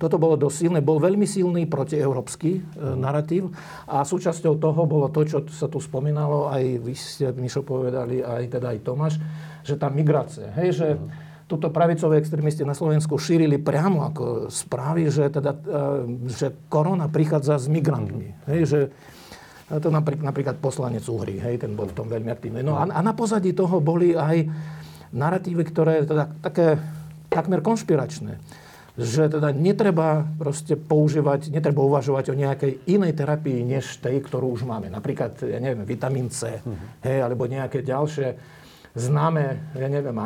toto bolo dosť silné. Bol veľmi silný protieurópsky e, narratív a súčasťou toho bolo to, čo sa tu spomínalo, aj vy ste, Mišo, povedali, aj teda aj Tomáš, že tá migrácia. Hej, že mm tuto pravicové extrémisti na Slovensku šírili priamo ako správy, že, teda, e, že korona prichádza s migrantmi. Hej, že to napríklad, napríklad poslanec Uhry, hej, ten bol v tom veľmi aktívny. No a, a na pozadí toho boli aj narratívy, ktoré teda také takmer konšpiračné. Že teda netreba proste používať, netreba uvažovať o nejakej inej terapii, než tej, ktorú už máme. Napríklad, ja neviem, vitamín C, uh-huh. hej, alebo nejaké ďalšie známe, ja neviem,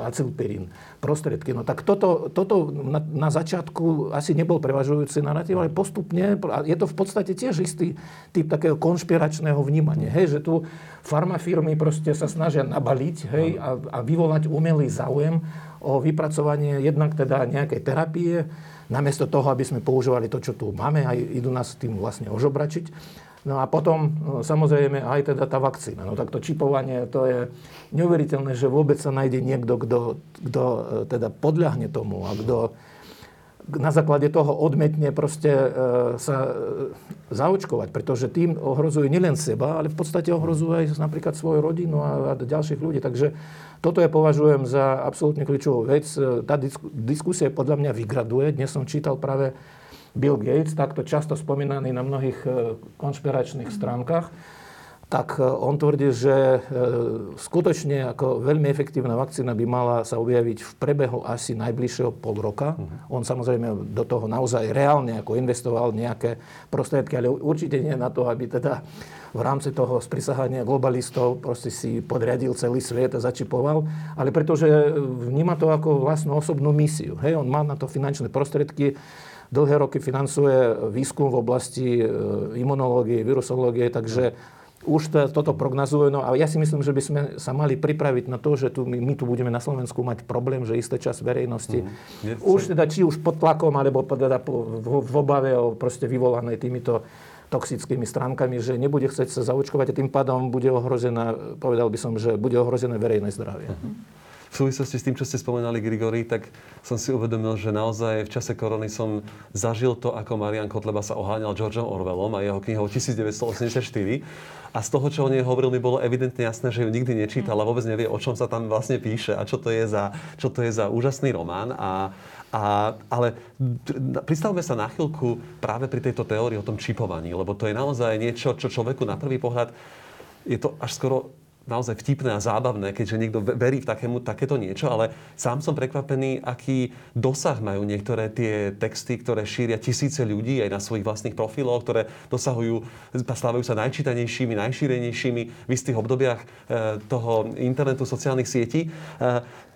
acilpirín, prostriedky. No tak toto, toto na, na začiatku asi nebol prevažujúci narratív, ale postupne, je to v podstate tiež istý typ takého konšpiračného vnímania. Hej, že tu farmafirmy proste sa snažia nabaliť hej, a, a vyvolať umelý záujem o vypracovanie jednak teda nejakej terapie, namiesto toho, aby sme používali to, čo tu máme a idú nás tým vlastne ožobračiť. No a potom no, samozrejme aj teda tá vakcína. No tak to čipovanie, to je neuveriteľné, že vôbec sa nájde niekto, kto, e, teda podľahne tomu a kto na základe toho odmetne proste e, sa e, zaočkovať, pretože tým ohrozuje nielen seba, ale v podstate ohrozuje aj napríklad svoju rodinu a, a ďalších ľudí. Takže toto ja považujem za absolútne kľúčovú vec. Tá diskusia podľa mňa vygraduje. Dnes som čítal práve Bill Gates, takto často spomínaný na mnohých e, konšpiračných stránkach, tak e, on tvrdí, že e, skutočne ako veľmi efektívna vakcína by mala sa objaviť v prebehu asi najbližšieho pol roka. Uh-huh. On samozrejme do toho naozaj reálne ako investoval nejaké prostriedky, ale určite nie na to, aby teda v rámci toho sprisahania globalistov proste si podriadil celý svet a začipoval, ale pretože vníma to ako vlastnú osobnú misiu. Hej, on má na to finančné prostriedky, dlhé roky financuje výskum v oblasti e, imunológie, virusológie, takže už to, toto prognozuje. No a ja si myslím, že by sme sa mali pripraviť na to, že tu, my, my tu budeme na Slovensku mať problém, že isté čas verejnosti, mm. už teda či už pod tlakom, alebo teda v, v obave o proste vyvolanej týmito toxickými stránkami, že nebude chcieť sa zaočkovať a tým pádom bude ohrozená, povedal by som, že bude ohrozené verejné zdravie. Mm v súvislosti s tým, čo ste spomenali, Grigori, tak som si uvedomil, že naozaj v čase korony som zažil to, ako Marian Kotleba sa oháňal Georgeom Orwellom a jeho knihou 1984. A z toho, čo o nej hovoril, mi bolo evidentne jasné, že ju nikdy nečítal a vôbec nevie, o čom sa tam vlastne píše a čo to je za, čo to je za úžasný román. A, a, ale pristavme sa na chvíľku práve pri tejto teórii o tom čipovaní, lebo to je naozaj niečo, čo človeku na prvý pohľad je to až skoro naozaj vtipné a zábavné, keďže niekto verí v takému, takéto niečo, ale sám som prekvapený, aký dosah majú niektoré tie texty, ktoré šíria tisíce ľudí aj na svojich vlastných profiloch, ktoré dosahujú, stávajú sa najčítanejšími, najšírenejšími v istých obdobiach e, toho internetu, sociálnych sietí.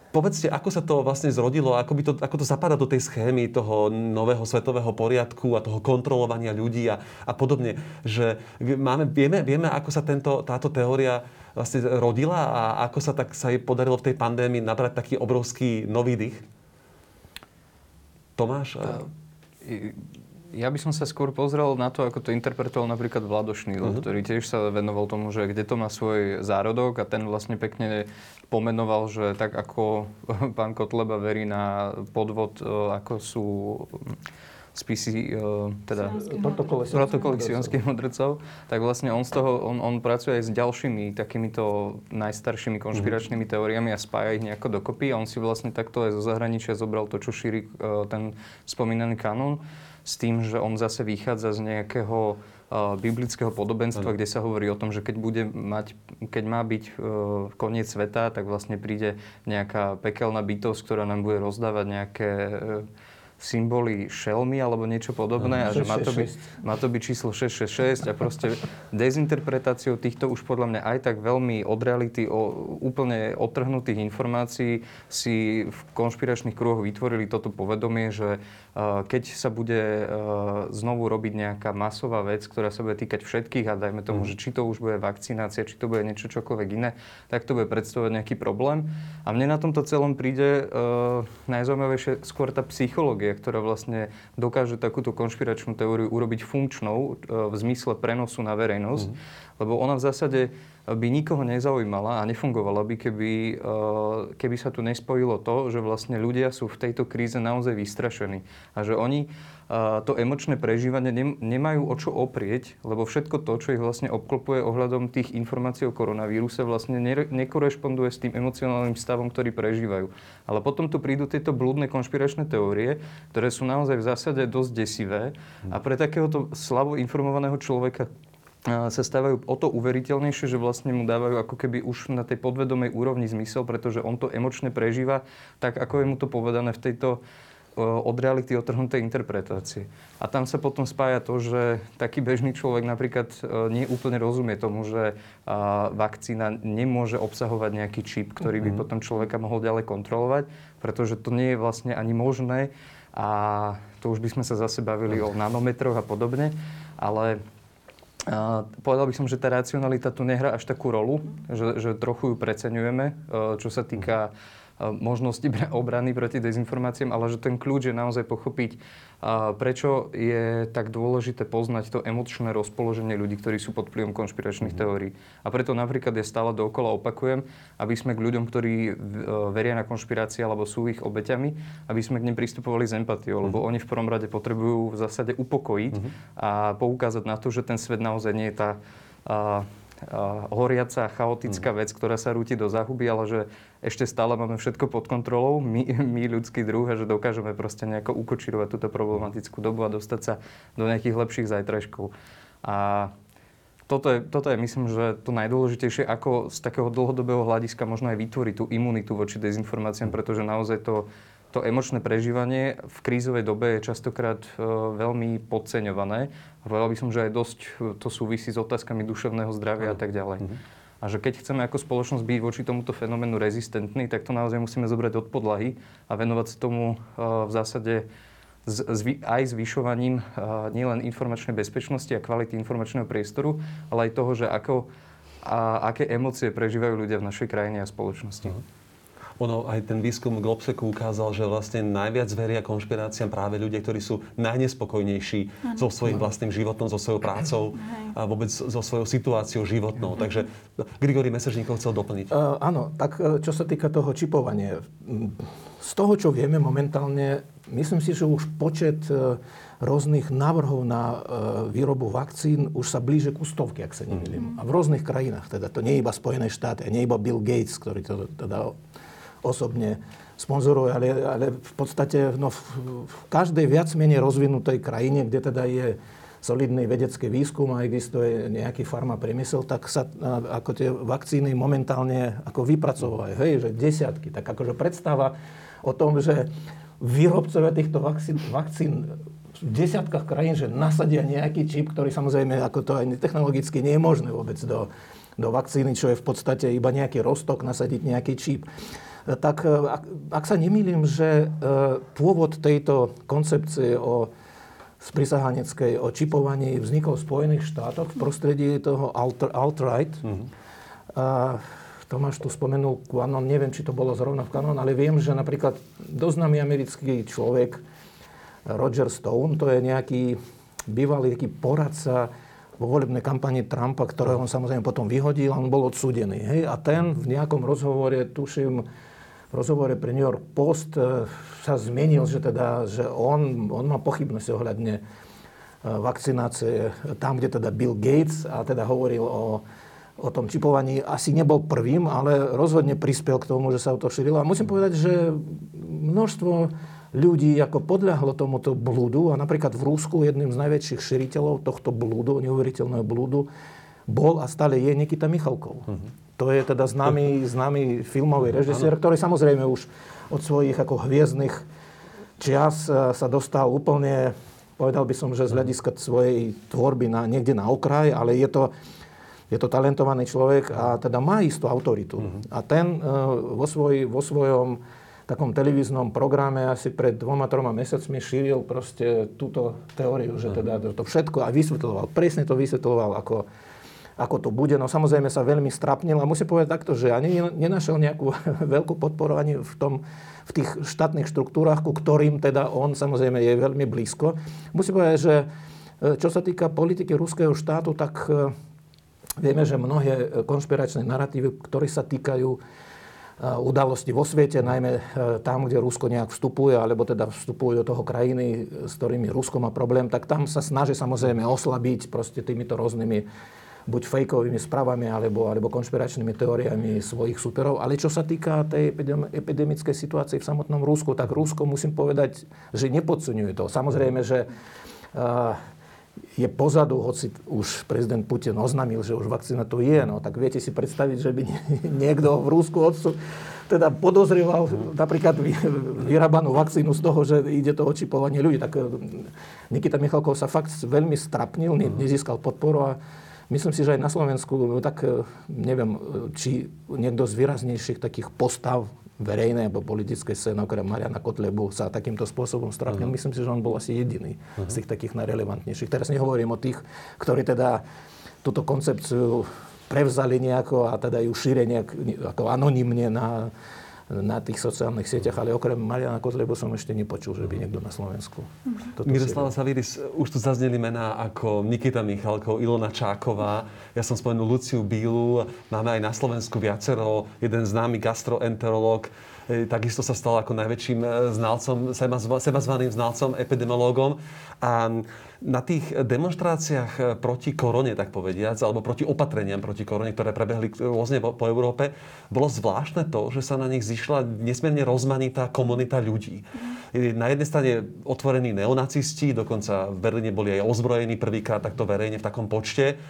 Povedzte, ako sa to vlastne zrodilo, ako, by to, ako to zapadá do tej schémy toho nového svetového poriadku a toho kontrolovania ľudí a, a podobne. Že máme, vieme, vieme, ako sa tento, táto teória vlastne rodila a ako sa tak sa jej podarilo v tej pandémii nabrať taký obrovský nový dých? Tomáš? A... Ja by som sa skôr pozrel na to, ako to interpretoval napríklad Vlado Šnýl, uh-huh. ktorý tiež sa venoval tomu, že kde to má svoj zárodok a ten vlastne pekne pomenoval, že tak ako pán Kotleba verí na podvod, ako sú spisy, uh, teda protokoly sionských mudrcov, tak vlastne on z toho, on, on pracuje aj s ďalšími takýmito najstaršími konšpiračnými mm-hmm. teóriami a spája ich nejako dokopy a on si vlastne takto aj zo zahraničia zobral to, čo šíri uh, ten spomínaný kanón s tým, že on zase vychádza z nejakého biblického podobenstva, kde sa hovorí o tom, že keď, bude mať, keď má byť uh, koniec sveta, tak vlastne príde nejaká pekelná bytosť, ktorá nám bude rozdávať nejaké uh, symboly šelmy alebo niečo podobné a že má to, byť, má to byť číslo 666 a proste dezinterpretáciou týchto už podľa mňa aj tak veľmi od reality, o, úplne odtrhnutých informácií si v konšpiračných kruhoch vytvorili toto povedomie, že uh, keď sa bude uh, znovu robiť nejaká masová vec, ktorá sa bude týkať všetkých a dajme tomu, mm. že či to už bude vakcinácia, či to bude niečo čokoľvek iné, tak to bude predstavovať nejaký problém. A mne na tomto celom príde uh, najzaujímavejšie skôr tá psychológia teória, ktorá vlastne dokáže takúto konšpiračnú teóriu urobiť funkčnou e, v zmysle prenosu na verejnosť. Mm. Lebo ona v zásade by nikoho nezaujímala a nefungovala by, keby, e, keby sa tu nespojilo to, že vlastne ľudia sú v tejto kríze naozaj vystrašení. A že oni to emočné prežívanie nemajú o čo oprieť, lebo všetko to, čo ich vlastne obklopuje ohľadom tých informácií o koronavíruse, vlastne nekorešponduje s tým emocionálnym stavom, ktorý prežívajú. Ale potom tu prídu tieto blúdne konšpiračné teórie, ktoré sú naozaj v zásade dosť desivé a pre takéhoto slabo informovaného človeka sa stávajú o to uveriteľnejšie, že vlastne mu dávajú ako keby už na tej podvedomej úrovni zmysel, pretože on to emočne prežíva tak, ako je mu to povedané v tejto od reality otrhnuté interpretácie. A tam sa potom spája to, že taký bežný človek napríklad e, nie úplne rozumie tomu, že vakcína nemôže obsahovať nejaký čip, ktorý by mhm. potom človeka mohol ďalej kontrolovať, pretože to nie je vlastne ani možné a to už by sme sa zase bavili o nanometroch a podobne, ale Uh, povedal by som, že tá racionalita tu nehrá až takú rolu, že, že trochu ju preceňujeme, uh, čo sa týka možnosti obrany proti dezinformáciám, ale že ten kľúč je naozaj pochopiť, prečo je tak dôležité poznať to emočné rozpoloženie ľudí, ktorí sú pod vplyvom konšpiračných mm. teórií. A preto napríklad ja stále dookola opakujem, aby sme k ľuďom, ktorí e, veria na konšpirácie alebo sú ich obeťami, aby sme k nim pristupovali s empatiou, mm. lebo oni v prvom rade potrebujú v zásade upokojiť mm. a poukázať na to, že ten svet naozaj nie je tá horiaca, chaotická vec, ktorá sa rúti do záhuby, ale že ešte stále máme všetko pod kontrolou, my, my ľudský druh, a že dokážeme proste nejako ukočirovať túto problematickú dobu a dostať sa do nejakých lepších zajtrajškov. A toto je, toto je, myslím, že to najdôležitejšie, ako z takého dlhodobého hľadiska možno aj vytvoriť tú imunitu voči dezinformáciám, pretože naozaj to to emočné prežívanie v krízovej dobe je častokrát e, veľmi podceňované. Povedal by som, že aj dosť e, to súvisí s otázkami duševného zdravia a tak ďalej. Mm-hmm. A že keď chceme ako spoločnosť byť voči tomuto fenoménu rezistentní, tak to naozaj musíme zobrať od podlahy a venovať sa tomu e, v zásade aj zvyšovaním nielen informačnej bezpečnosti a kvality informačného priestoru, ale aj toho, že ako, a aké emócie prežívajú ľudia v našej krajine a spoločnosti. Uh-huh. Ono, aj ten výskum Globseku ukázal, že vlastne najviac veria konšpiráciám práve ľudia, ktorí sú najnespokojnejší ano. so svojím vlastným životom, so svojou prácou a vôbec so svojou situáciou životnou. Takže Grigory Mesežníkov chcel doplniť. Uh, áno, tak e, čo sa týka toho čipovania. Z toho, čo vieme momentálne, myslím si, že už počet e, rôznych návrhov na výrobu vakcín už sa blíže ku stovke, ak sa nemýlim. Mm. A v rôznych krajinách, teda to nie je iba Spojené štáty, a nie iba Bill Gates, ktorý to teda osobne sponzoruje, ale, ale v podstate no, v, v každej viac menej rozvinutej krajine, kde teda je solidný vedecký výskum a existuje nejaký farma priemysel, tak sa ako tie vakcíny momentálne ako vypracovajú, hej, že desiatky. Tak akože predstava o tom, že výrobcovia týchto vakcín, vakcín v desiatkách krajín, že nasadia nejaký čip, ktorý samozrejme, ako to aj technologicky nie je možné vôbec do, do vakcíny, čo je v podstate iba nejaký rostok, nasadiť nejaký čip tak e, ak, ak sa nemýlim, že e, pôvod tejto koncepcie o sprisahaneckej, o čipovaní vznikol v Spojených štátoch v prostredí toho alt-right. Mm-hmm. A Tomáš tu spomenul Quanon, neviem, či to bolo zrovna v Quanon, ale viem, že napríklad doznámy americký človek Roger Stone, to je nejaký bývalý taký poradca vo volebnej kampani Trumpa, ktorého on samozrejme potom vyhodil on bol odsúdený. Hej? A ten v nejakom rozhovore, tuším, v rozhovore pre New York Post e, sa zmenil, že, teda, že on, on má pochybnosti ohľadne e, vakcinácie tam, kde teda Bill Gates a teda hovoril o, o tom čipovaní. Asi nebol prvým, ale rozhodne prispel k tomu, že sa to šírilo. A musím povedať, že množstvo ľudí ako podľahlo tomuto blúdu a napríklad v Rúsku jedným z najväčších širiteľov tohto blúdu, neuveriteľného blúdu, bol a stále je Nikita Michalkov. Uh-huh. To je teda známy, známy filmový režisér, ktorý samozrejme už od svojich ako hviezdnych čias e, sa dostal úplne, povedal by som, že z hľadiska svojej tvorby na, niekde na okraj, ale je to, je to talentovaný človek a teda má istú autoritu. Uh-huh. A ten uh, vo, svoj, vo svojom takom televíznom programe asi pred dvoma, troma mesiacmi šíril proste túto teóriu, že teda to všetko a vysvetľoval, presne to vysvetľoval, ako, ako to bude. No samozrejme sa veľmi strapnil a musím povedať takto, že ani nenašiel nejakú veľkú podporu ani v, tom, v tých štátnych štruktúrach, ku ktorým teda on samozrejme je veľmi blízko. Musím povedať, že e, čo sa týka politiky ruského štátu, tak e, vieme, že mnohé konšpiračné narratívy, ktoré sa týkajú udalosti vo svete, najmä tam, kde Rusko nejak vstupuje, alebo teda vstupujú do toho krajiny, s ktorými Rusko má problém, tak tam sa snaží samozrejme oslabiť proste týmito rôznymi buď fejkovými správami alebo, alebo konšpiračnými teóriami svojich superov. Ale čo sa týka tej epidemickej situácie v samotnom Rusku, tak Rusko musím povedať, že nepodceňuje to. Samozrejme, že uh, je pozadu, hoci už prezident Putin oznámil, že už vakcína tu je, no tak viete si predstaviť, že by niekto v Rúsku odsu teda podozrieval napríklad vyrábanú vakcínu z toho, že ide to očipovanie ľudí. Tak eh, Nikita Michalkov sa fakt veľmi strapnil, nezískal podporu a myslím si, že aj na Slovensku, no tak eh, neviem, eh, či niekto z výraznejších takých postav verejnej alebo politickej scény, okrem Mariana Kotlebu, sa takýmto spôsobom stratnil. Uh-huh. Myslím si, že on bol asi jediný uh-huh. z tých takých najrelevantnejších. Teraz nehovorím o tých, ktorí teda túto koncepciu prevzali nejako a teda ju šíria nejak ako anonimne na, na tých sociálnych sieťach, ale okrem Mariana Kozlebu som ešte nepočul, že by niekto na Slovensku. Miroslava Saviris, už tu zazneli mená ako Nikita Michalkov, Ilona Čáková, ja som spomenul Luciu Bílu, máme aj na Slovensku viacero, jeden známy gastroenterológ, E, takisto sa stal ako najväčším e, znalcom, seba zvaným znalcom, epidemiológom. A na tých demonstráciách e, proti korone, tak povediac, alebo proti opatreniam proti korone, ktoré prebehli rôzne po, po Európe, bolo zvláštne to, že sa na nich zišla nesmierne rozmanitá komunita ľudí. Na jednej strane otvorení neonacisti, dokonca v Berlíne boli aj ozbrojení prvýkrát takto verejne v takom počte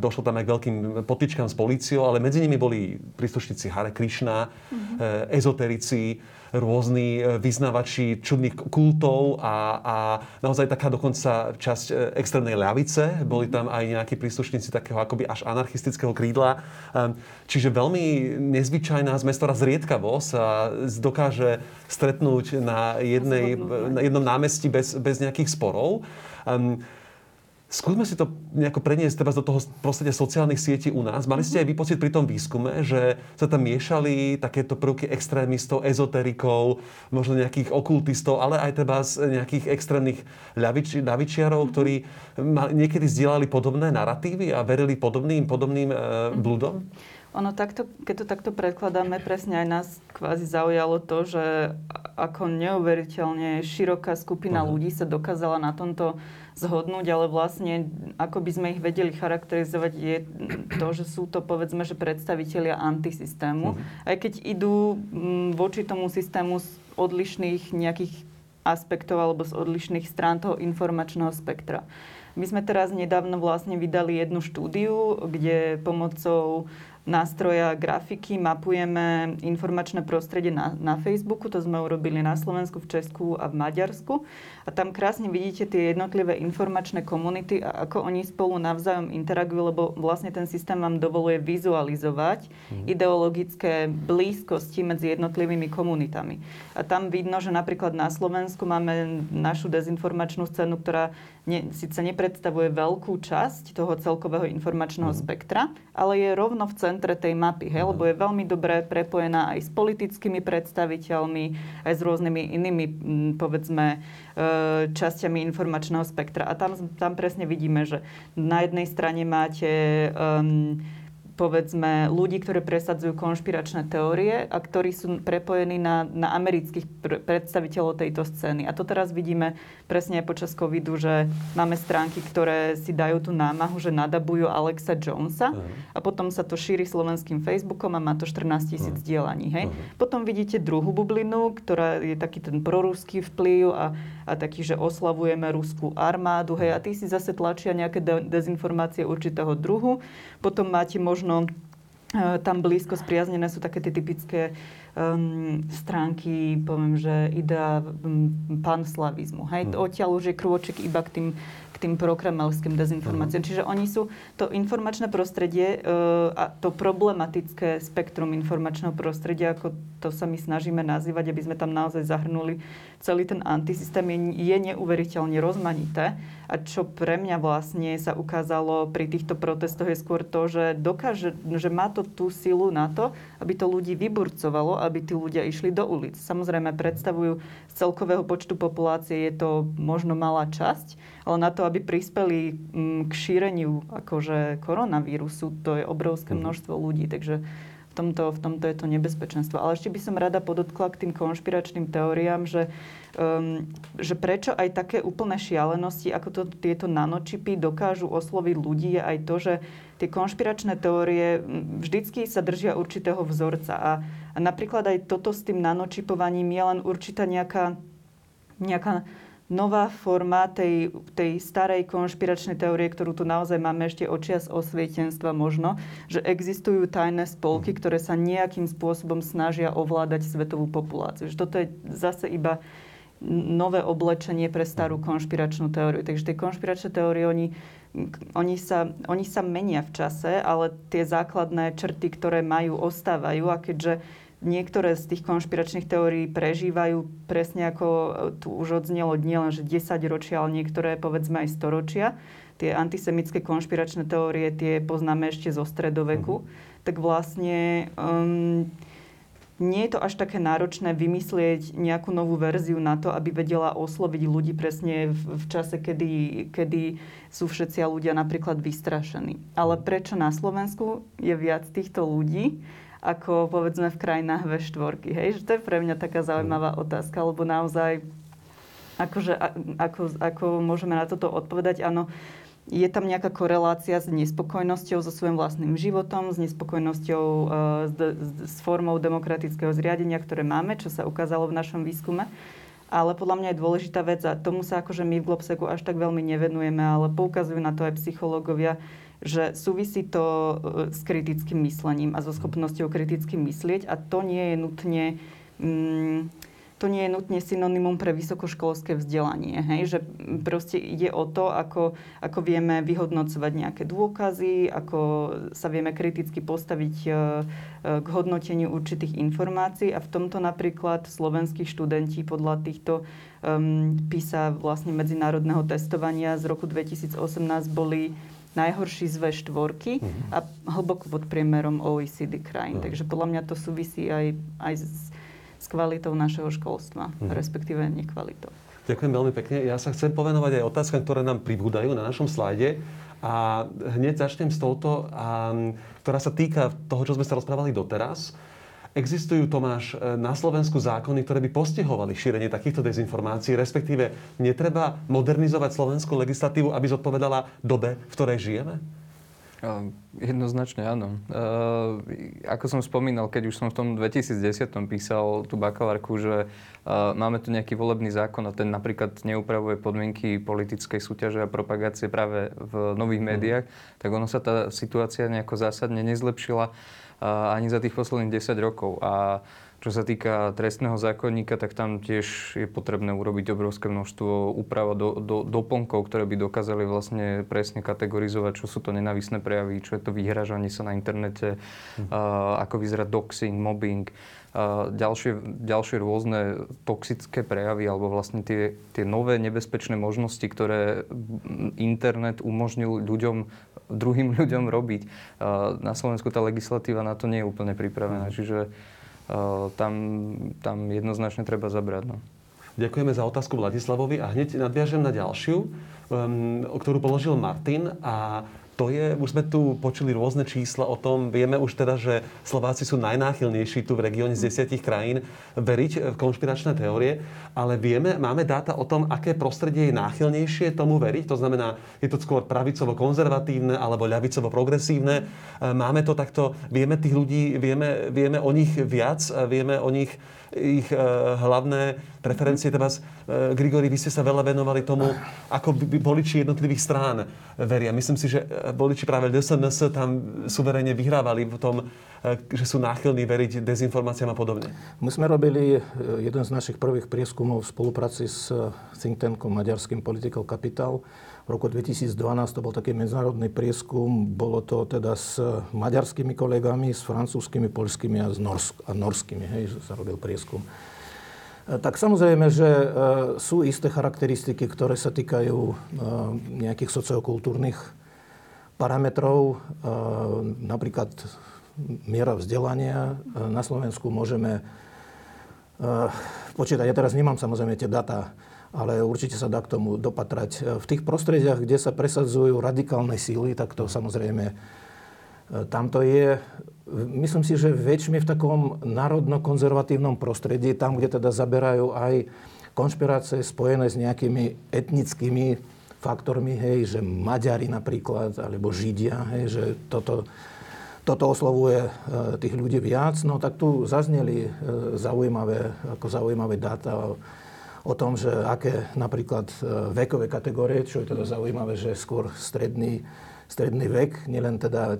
došlo tam aj k veľkým potýčkam s políciou, ale medzi nimi boli príslušníci Hare Krishna, mm-hmm. ezoterici, rôzni e, vyznavači čudných kultov a, a naozaj taká dokonca časť e, extrémnej ľavice. Boli tam aj nejakí príslušníci takého akoby až anarchistického krídla. Čiže veľmi nezvyčajná zmestora zriedkavo sa dokáže stretnúť na, jednej, na jednom námestí bez, bez nejakých sporov. Skúsme si to nejako preniesť teraz do toho prostredia sociálnych sietí u nás. Mali ste aj vy pocit pri tom výskume, že sa tam miešali takéto prvky extrémistov, ezoterikov, možno nejakých okultistov, ale aj teda z nejakých extrémnych ľavič, ľavičiarov, ktorí niekedy zdieľali podobné narratívy a verili podobným, podobným e, blúdom? Ono takto, keď to takto predkladáme, presne aj nás kvázi zaujalo to, že ako neuveriteľne široká skupina uh-huh. ľudí sa dokázala na tomto zhodnúť, ale vlastne ako by sme ich vedeli charakterizovať je to, že sú to povedzme, že predstavitelia antisystému. Mm. Aj keď idú mm, voči tomu systému z odlišných nejakých aspektov alebo z odlišných strán toho informačného spektra. My sme teraz nedávno vlastne vydali jednu štúdiu, kde pomocou nástroja grafiky mapujeme informačné prostredie na, na Facebooku. To sme urobili na Slovensku, v Česku a v Maďarsku. A tam krásne vidíte tie jednotlivé informačné komunity a ako oni spolu navzájom interagujú, lebo vlastne ten systém vám dovoluje vizualizovať mm. ideologické blízkosti medzi jednotlivými komunitami. A tam vidno, že napríklad na Slovensku máme našu dezinformačnú scénu, ktorá ne, síce nepredstavuje veľkú časť toho celkového informačného mm. spektra, ale je rovno v centre tej mapy, hej, lebo je veľmi dobre prepojená aj s politickými predstaviteľmi, aj s rôznymi inými, povedzme, časťami informačného spektra. A tam, tam presne vidíme, že na jednej strane máte um, povedzme ľudí, ktorí presadzujú konšpiračné teórie a ktorí sú prepojení na, na amerických pr- predstaviteľov tejto scény. A to teraz vidíme presne aj počas covidu, že máme stránky, ktoré si dajú tú námahu, že nadabujú Alexa Jonesa uh-huh. a potom sa to šíri slovenským Facebookom a má to 14 tisíc uh-huh. dielaní. Hej? Uh-huh. Potom vidíte druhú bublinu, ktorá je taký ten proruský vplyv a, a taký, že oslavujeme ruskú armádu. Hej? A tí si zase tlačia nejaké de- dezinformácie určitého druhu. Potom máte možno e, tam blízko spriaznené sú také tie typické um, stránky, poviem, že idea um, panslavizmu. Hej? Hmm. Odtiaľ už je krôčik iba k tým tým prokremelským dezinformáciám. Uh-huh. Čiže oni sú, to informačné prostredie uh, a to problematické spektrum informačného prostredia, ako to sa my snažíme nazývať, aby sme tam naozaj zahrnuli celý ten antisystém, je, je neuveriteľne rozmanité. A čo pre mňa vlastne sa ukázalo pri týchto protestoch je skôr to, že dokáže, že má to tú silu na to, aby to ľudí vyburcovalo, aby tí ľudia išli do ulic. Samozrejme predstavujú z celkového počtu populácie je to možno malá časť, ale na to, aby prispeli mm, k šíreniu akože koronavírusu, to je obrovské mhm. množstvo ľudí, takže v tomto, v tomto je to nebezpečenstvo. Ale ešte by som rada podotkla k tým konšpiračným teóriám, že, um, že prečo aj také úplné šialenosti, ako to tieto nanočipy dokážu osloviť ľudí, je aj to, že tie konšpiračné teórie vždycky sa držia určitého vzorca. A, a napríklad aj toto s tým nanočipovaním je len určitá nejaká, nejaká nová forma tej, tej starej konšpiračnej teórie, ktorú tu naozaj máme ešte očias osvietenstva možno, že existujú tajné spolky, ktoré sa nejakým spôsobom snažia ovládať svetovú populáciu. Že toto je zase iba nové oblečenie pre starú konšpiračnú teóriu. Takže tie konšpiračné teórie, oni, oni, sa, oni sa menia v čase, ale tie základné črty, ktoré majú, ostávajú. A keďže niektoré z tých konšpiračných teórií prežívajú presne ako e, tu už odznelo nie len, že 10 ročia, ale niektoré povedzme aj storočia. Tie antisemické konšpiračné teórie tie poznáme ešte zo stredoveku. Mm-hmm. Tak vlastne um, nie je to až také náročné vymyslieť nejakú novú verziu na to, aby vedela osloviť ľudí presne v, v čase, kedy, kedy sú všetci ľudia napríklad vystrašení. Ale prečo na Slovensku je viac týchto ľudí? Ako povedzme v krajinách V4. Hej? Že to je pre mňa taká zaujímavá otázka, lebo naozaj akože, ako, ako môžeme na toto odpovedať, áno, je tam nejaká korelácia s nespokojnosťou so svojím vlastným životom, s nespokojnosťou uh, s, de, s formou demokratického zriadenia, ktoré máme, čo sa ukázalo v našom výskume. Ale podľa mňa je dôležitá vec a tomu sa akože my v Globseku až tak veľmi nevenujeme, ale poukazujú na to aj psychológovia, že súvisí to e, s kritickým myslením a so schopnosťou kriticky myslieť a to nie je nutne... Mm, to nie je nutne synonymum pre vysokoškolské vzdelanie. Hej? Že proste ide o to, ako, ako vieme vyhodnocovať nejaké dôkazy, ako sa vieme kriticky postaviť e, e, k hodnoteniu určitých informácií a v tomto napríklad slovenskí študenti podľa týchto um, PISA vlastne medzinárodného testovania z roku 2018 boli najhorší z V4 uh-huh. a hlboko pod priemerom OECD krajín. Uh-huh. Takže podľa mňa to súvisí aj, aj s, s kvalitou našeho školstva, uh-huh. respektíve nekvalitou. Ďakujem veľmi pekne. Ja sa chcem povenovať aj otázkam, ktoré nám pribúdajú na našom slajde. A hneď začnem s touto, a, ktorá sa týka toho, čo sme sa rozprávali doteraz. Existujú, Tomáš, e, na Slovensku zákony, ktoré by postihovali šírenie takýchto dezinformácií, respektíve netreba modernizovať slovenskú legislatívu, aby zodpovedala dobe, v ktorej žijeme? Jednoznačne áno. Uh, ako som spomínal, keď už som v tom 2010 písal tú bakalárku, že uh, máme tu nejaký volebný zákon a ten napríklad neupravuje podmienky politickej súťaže a propagácie práve v nových mhm. médiách, mm. tak ono sa tá situácia nejako zásadne nezlepšila ani za tých posledných 10 rokov. A čo sa týka trestného zákonníka, tak tam tiež je potrebné urobiť obrovské množstvo úprav do, do, doplnkov, ktoré by dokázali vlastne presne kategorizovať, čo sú to nenavisné prejavy, čo je to vyhražanie sa na internete, uh, ako vyzerá doxing, mobbing, uh, ďalšie, ďalšie rôzne toxické prejavy alebo vlastne tie, tie nové nebezpečné možnosti, ktoré internet umožnil ľuďom druhým ľuďom robiť. Na Slovensku tá legislatíva na to nie je úplne pripravená, mm. čiže tam, tam jednoznačne treba zabrať. No. Ďakujeme za otázku Vladislavovi a hneď nadviažem na ďalšiu, um, ktorú položil Martin a to je, už sme tu počuli rôzne čísla o tom, vieme už teda, že Slováci sú najnáchylnejší tu v regióne z desiatich krajín veriť v konšpiračné teórie, ale vieme, máme dáta o tom, aké prostredie je náchylnejšie tomu veriť, to znamená, je to skôr pravicovo-konzervatívne alebo ľavicovo-progresívne. E, máme to takto, vieme tých ľudí, vieme, vieme o nich viac, vieme o nich ich e, hlavné preferencie. Teda, e, Grigori, vy ste sa veľa venovali tomu, ako by voliči jednotlivých strán veria. Myslím si, že e, voliči práve DSNS tam suverene vyhrávali v tom, že sú náchylní veriť dezinformáciám a podobne. My sme robili jeden z našich prvých prieskumov v spolupráci s think tankom Maďarským Political Capital v roku 2012 to bol taký medzinárodný prieskum. Bolo to teda s maďarskými kolegami, s francúzskými, polskými a, norsk- a norskými, hej, sa robil prieskum. E, tak samozrejme, že e, sú isté charakteristiky, ktoré sa týkajú e, nejakých sociokultúrnych parametrov, napríklad miera vzdelania. Na Slovensku môžeme počítať, ja teraz nemám samozrejme tie data ale určite sa dá k tomu dopatrať. V tých prostrediach, kde sa presadzujú radikálne síly, tak to samozrejme e, tam to je, myslím si, že väčšmi v takom národno-konzervatívnom prostredí, tam, kde teda zaberajú aj konšpirácie spojené s nejakými etnickými faktormi, hej, že Maďari napríklad, alebo Židia, hej, že toto, toto oslovuje e, tých ľudí viac, no tak tu zazneli e, zaujímavé, ako zaujímavé dáta o tom, že aké napríklad e, vekové kategórie, čo je teda zaujímavé, že skôr stredný, stredný vek, nielen teda e,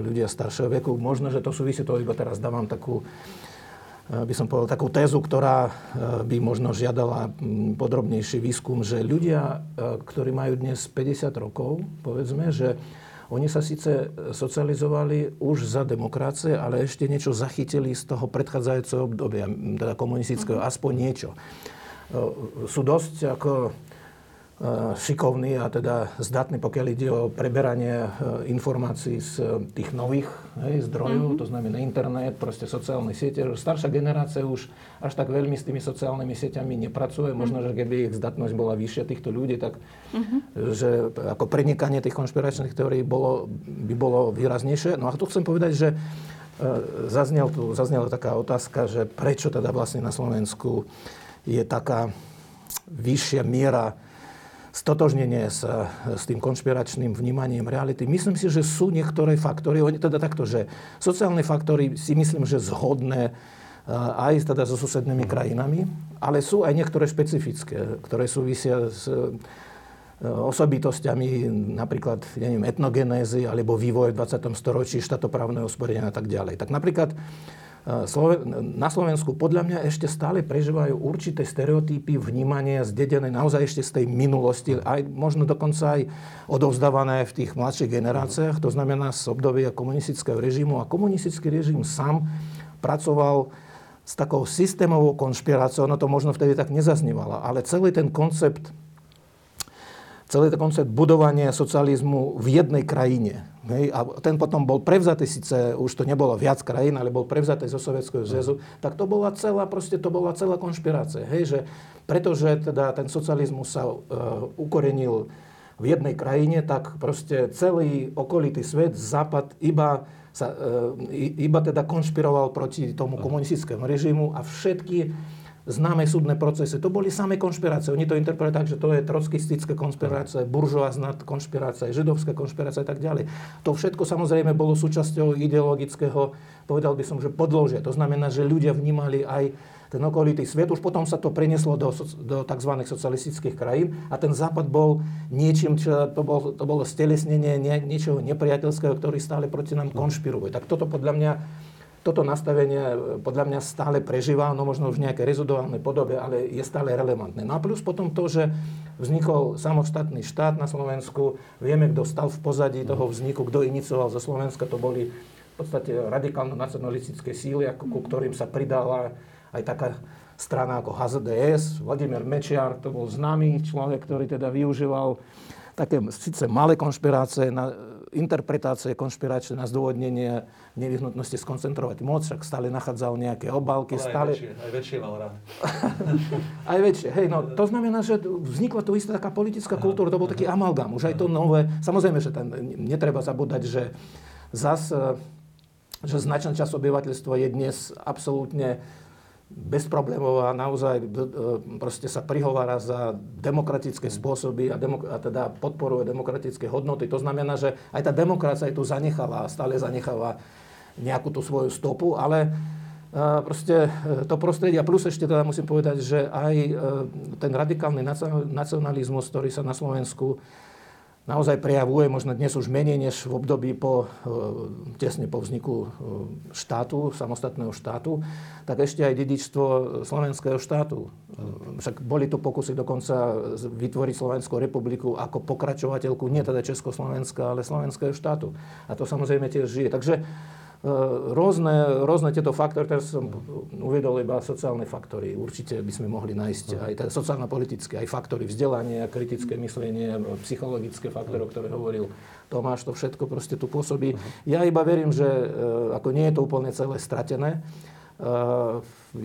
ľudia staršieho veku. Možno, že to súvisí, to iba teraz dávam takú, e, by som povedal, takú tézu, ktorá by možno žiadala podrobnejší výskum, že ľudia, ktorí majú dnes 50 rokov, povedzme, že oni sa síce socializovali už za demokracie, ale ešte niečo zachytili z toho predchádzajúceho obdobia, teda komunistického, mm-hmm. aspoň niečo. E, sú dosť ako e, šikovní a teda zdatní, pokiaľ ide o preberanie e, informácií z tých nových hej, zdrojov, mm-hmm. to znamená internet, proste sociálne siete. Staršia generácia už až tak veľmi s tými sociálnymi sieťami nepracuje. Mm-hmm. Možno, že keby ich zdatnosť bola vyššia týchto ľudí, tak mm-hmm. že ako prenikanie tých konšpiračných teórií bolo, by bolo výraznejšie. No a tu chcem povedať, že zaznel tu, zaznela taká otázka, že prečo teda vlastne na Slovensku je taká vyššia miera stotožnenie sa s tým konšpiračným vnímaním reality. Myslím si, že sú niektoré faktory, oni teda takto, že sociálne faktory si myslím, že zhodné eh, aj teda so susednými krajinami, ale sú aj niektoré špecifické, ktoré súvisia s eh, osobitosťami napríklad, ja neviem, etnogenézy alebo vývoje v 20. storočí, štátoprávneho usporiadania a tak ďalej. Tak napríklad na Slovensku podľa mňa ešte stále prežívajú určité stereotypy, vnímania zdedené naozaj ešte z tej minulosti, aj možno dokonca aj odovzdávané v tých mladších generáciách, to znamená z obdobia komunistického režimu. A komunistický režim sám pracoval s takou systémovou konšpiráciou, ono to možno vtedy tak nezaznívalo, ale celý ten koncept celý ten koncept budovania socializmu v jednej krajine. Hej, a ten potom bol prevzatý, síce už to nebolo viac krajín, ale bol prevzatý zo Sovietskeho zväzu, tak to bola celá, proste to bola celá konšpirácia. Hej, že pretože teda ten socializmus sa uh, ukorenil v jednej krajine, tak proste celý okolitý svet, západ, iba, sa, uh, iba teda konšpiroval proti tomu komunistickému režimu a všetky známe súdne procesy. To boli samé konšpirácie. Oni to interpretujú tak, že to je trockistické konšpirácie, buržoázna konšpirácia, židovská konšpirácia a tak ďalej. To všetko samozrejme bolo súčasťou ideologického, povedal by som, že podložia. To znamená, že ľudia vnímali aj ten okolitý svet. Už potom sa to prenieslo do, do tzv. socialistických krajín a ten západ bol niečím, čo to, bol, to bolo stelesnenie nie, niečoho nepriateľského, ktorý stále proti nám konšpiruje. Tak toto podľa mňa toto nastavenie e, podľa mňa stále prežíva, no možno už v nejakej reziduálnej podobe, ale je stále relevantné. No a plus potom to, že vznikol samostatný štát na Slovensku, vieme, kto stal v pozadí toho vzniku, kto inicioval zo Slovenska, to boli v podstate radikálno-nacionalistické síly, ako, ku ktorým sa pridala aj taká strana ako HZDS, Vladimír Mečiar, to bol známy človek, ktorý teda využíval také síce malé konšpirácie na interpretácie konšpiračné na zdôvodnenie nevyhnutnosti skoncentrovať moc, však stále nachádzal nejaké obálky. Ale stále... aj väčšie, aj väčšie mal rád. aj väčšie, hej, no to znamená, že vznikla tu istá taká politická kultúra, to bol taký amalgam, už aj to nové, samozrejme, že tam netreba zabúdať, že zas, e, že značná časť obyvateľstva je dnes absolútne bezproblémová, naozaj e, proste sa prihovára za demokratické spôsoby a, demok- a teda podporuje demokratické hodnoty. To znamená, že aj tá demokracia tu zanecháva a stále zanecháva nejakú tú svoju stopu, ale e, proste e, to prostredie, a plus ešte teda musím povedať, že aj ten radikálny nacionalizmus, ktorý sa na Slovensku naozaj prejavuje možno dnes už menej než v období po, e, tesne po vzniku e, štátu, samostatného štátu, tak ešte aj dedičstvo slovenského štátu. E, však boli tu pokusy dokonca vytvoriť Slovenskú republiku ako pokračovateľku, nie teda Československa, ale slovenského štátu. A to samozrejme tiež žije. Takže E, rôzne, rôzne tieto faktory, teraz som uvedol iba sociálne faktory. Určite by sme mohli nájsť aj teda sociálno-politické, aj faktory vzdelania, kritické myslenie, psychologické faktory, o ktoré hovoril Tomáš, to všetko proste tu pôsobí. Ja iba verím, že e, ako nie je to úplne celé stratené, e,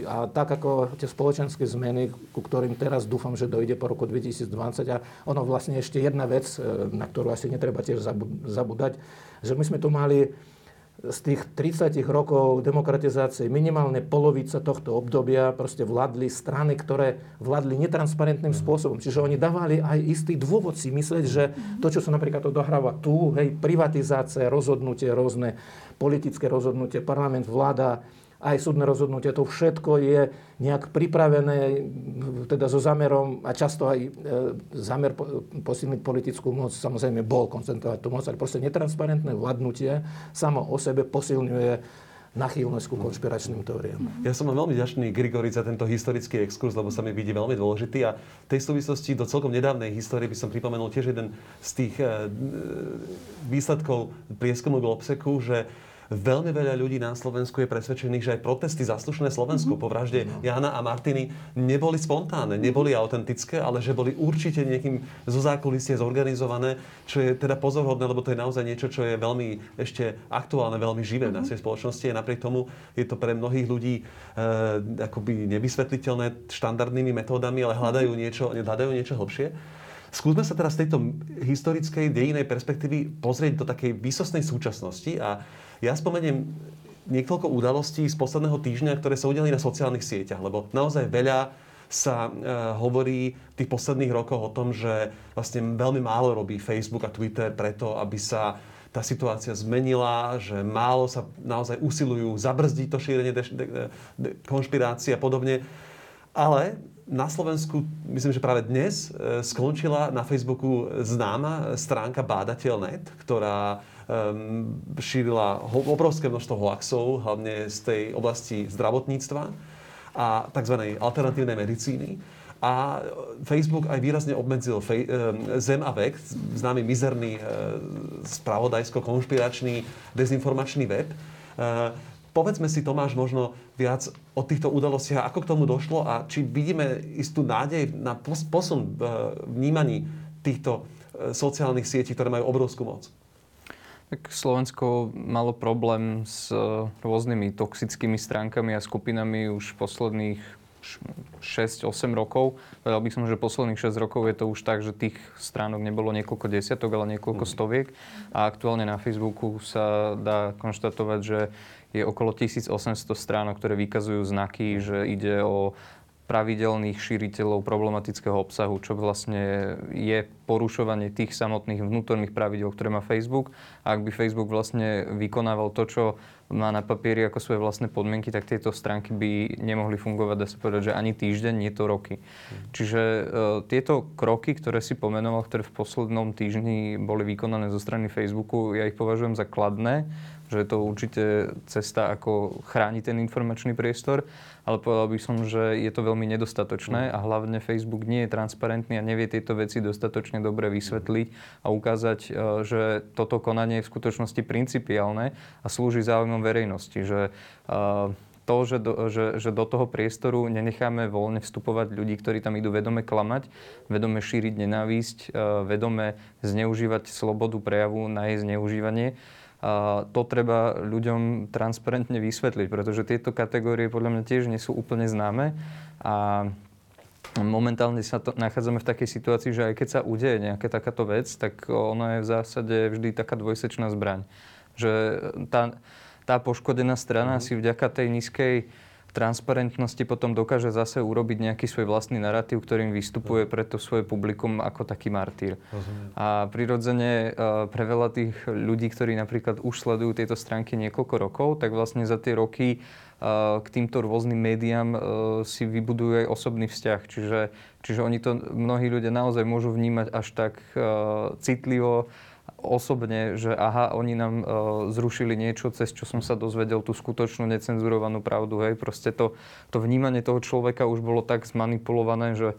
a tak ako tie spoločenské zmeny, ku ktorým teraz dúfam, že dojde po roku 2020 a ono vlastne ešte jedna vec, na ktorú asi netreba tiež zabúdať, že my sme tu mali z tých 30 rokov demokratizácie minimálne polovica tohto obdobia proste vládli strany, ktoré vládli netransparentným mhm. spôsobom. Čiže oni dávali aj istý dôvod si myslieť, že to, čo sa napríklad odohráva tu, hej, privatizácia, rozhodnutie, rôzne politické rozhodnutie, parlament, vláda, aj súdne rozhodnutie, to všetko je nejak pripravené, teda so zámerom, a často aj e, zámer posilniť politickú moc, samozrejme bol koncentrovať tú moc, ale proste netransparentné vládnutie samo o sebe posilňuje nachýlnosť ku konšpiračným teóriám. Ja som veľmi ďačný Grigori za tento historický exkurs, lebo sa mi vidí veľmi dôležitý. A v tej súvislosti do celkom nedávnej histórie by som pripomenul tiež jeden z tých e, výsledkov prieskumu Globseku, že Veľmi veľa ľudí na Slovensku je presvedčených, že aj protesty zaslušné Slovensku mm-hmm. po vražde Jana a Martiny neboli spontánne, neboli autentické, ale že boli určite niekým zo zákulisie zorganizované, čo je teda pozorhodné, lebo to je naozaj niečo, čo je veľmi ešte aktuálne, veľmi živé mm-hmm. v našej spoločnosti a napriek tomu je to pre mnohých ľudí e, akoby nevysvetliteľné štandardnými metódami, ale hľadajú niečo, hľadajú niečo hlbšie. Skúsme sa teraz z tejto historickej dejinej perspektívy pozrieť do takej výsostnej súčasnosti a ja spomeniem niekoľko udalostí z posledného týždňa, ktoré sa udiali na sociálnych sieťach, lebo naozaj veľa sa e, hovorí v tých posledných rokoch o tom, že vlastne veľmi málo robí Facebook a Twitter preto, aby sa tá situácia zmenila, že málo sa naozaj usilujú zabrzdiť to šírenie de- de- de- konšpirácie a podobne. Ale na Slovensku, myslím, že práve dnes e, skončila na Facebooku známa stránka Bádateľ.net, ktorá šírila obrovské množstvo hoaxov, hlavne z tej oblasti zdravotníctva a tzv. alternatívnej medicíny. A Facebook aj výrazne obmedzil fej, Zem a vek, známy mizerný e, spravodajsko-konšpiračný dezinformačný web. Povedzme si, Tomáš, možno viac o týchto udalostiach, ako k tomu došlo a či vidíme istú nádej na posun v vnímaní týchto e, sociálnych sietí, ktoré majú obrovskú moc. Tak Slovensko malo problém s e, rôznymi toxickými stránkami a skupinami už posledných 6-8 rokov. Povedal by som, že posledných 6 rokov je to už tak, že tých stránok nebolo niekoľko desiatok, ale niekoľko mhm. stoviek. A aktuálne na Facebooku sa dá konštatovať, že je okolo 1800 stránok, ktoré vykazujú znaky, že ide o pravidelných šíriteľov problematického obsahu, čo vlastne je porušovanie tých samotných vnútorných pravidel, ktoré má Facebook. A ak by Facebook vlastne vykonával to, čo má na papieri ako svoje vlastné podmienky, tak tieto stránky by nemohli fungovať, dá sa povedať, že ani týždeň, nie to roky. Čiže e, tieto kroky, ktoré si pomenoval, ktoré v poslednom týždni boli vykonané zo strany Facebooku, ja ich považujem za kladné že je to určite cesta, ako chrániť ten informačný priestor, ale povedal by som, že je to veľmi nedostatočné a hlavne Facebook nie je transparentný a nevie tieto veci dostatočne dobre vysvetliť a ukázať, e, že toto konanie je v skutočnosti principiálne a slúži záujmom verejnosti, že e, to, že do, že, že do toho priestoru nenecháme voľne vstupovať ľudí, ktorí tam idú vedome klamať, vedome šíriť nenávisť, e, vedome zneužívať slobodu prejavu na jej zneužívanie. A to treba ľuďom transparentne vysvetliť, pretože tieto kategórie podľa mňa tiež nie sú úplne známe a momentálne sa to, nachádzame v takej situácii, že aj keď sa udeje nejaká takáto vec, tak ona je v zásade vždy taká dvojsečná zbraň. Že tá, tá poškodená strana mm. si vďaka tej nízkej transparentnosti potom dokáže zase urobiť nejaký svoj vlastný narratív, ktorým vystupuje pre to svoje publikum ako taký martýr. Rozumiem. A prirodzene e, pre veľa tých ľudí, ktorí napríklad už sledujú tieto stránky niekoľko rokov, tak vlastne za tie roky e, k týmto rôznym médiám e, si vybudujú aj osobný vzťah. Čiže, čiže oni to, mnohí ľudia naozaj môžu vnímať až tak citlivo, osobne, že aha, oni nám uh, zrušili niečo, cez čo som sa dozvedel tú skutočnú necenzurovanú pravdu. Hej. Proste to, to vnímanie toho človeka už bolo tak zmanipulované, že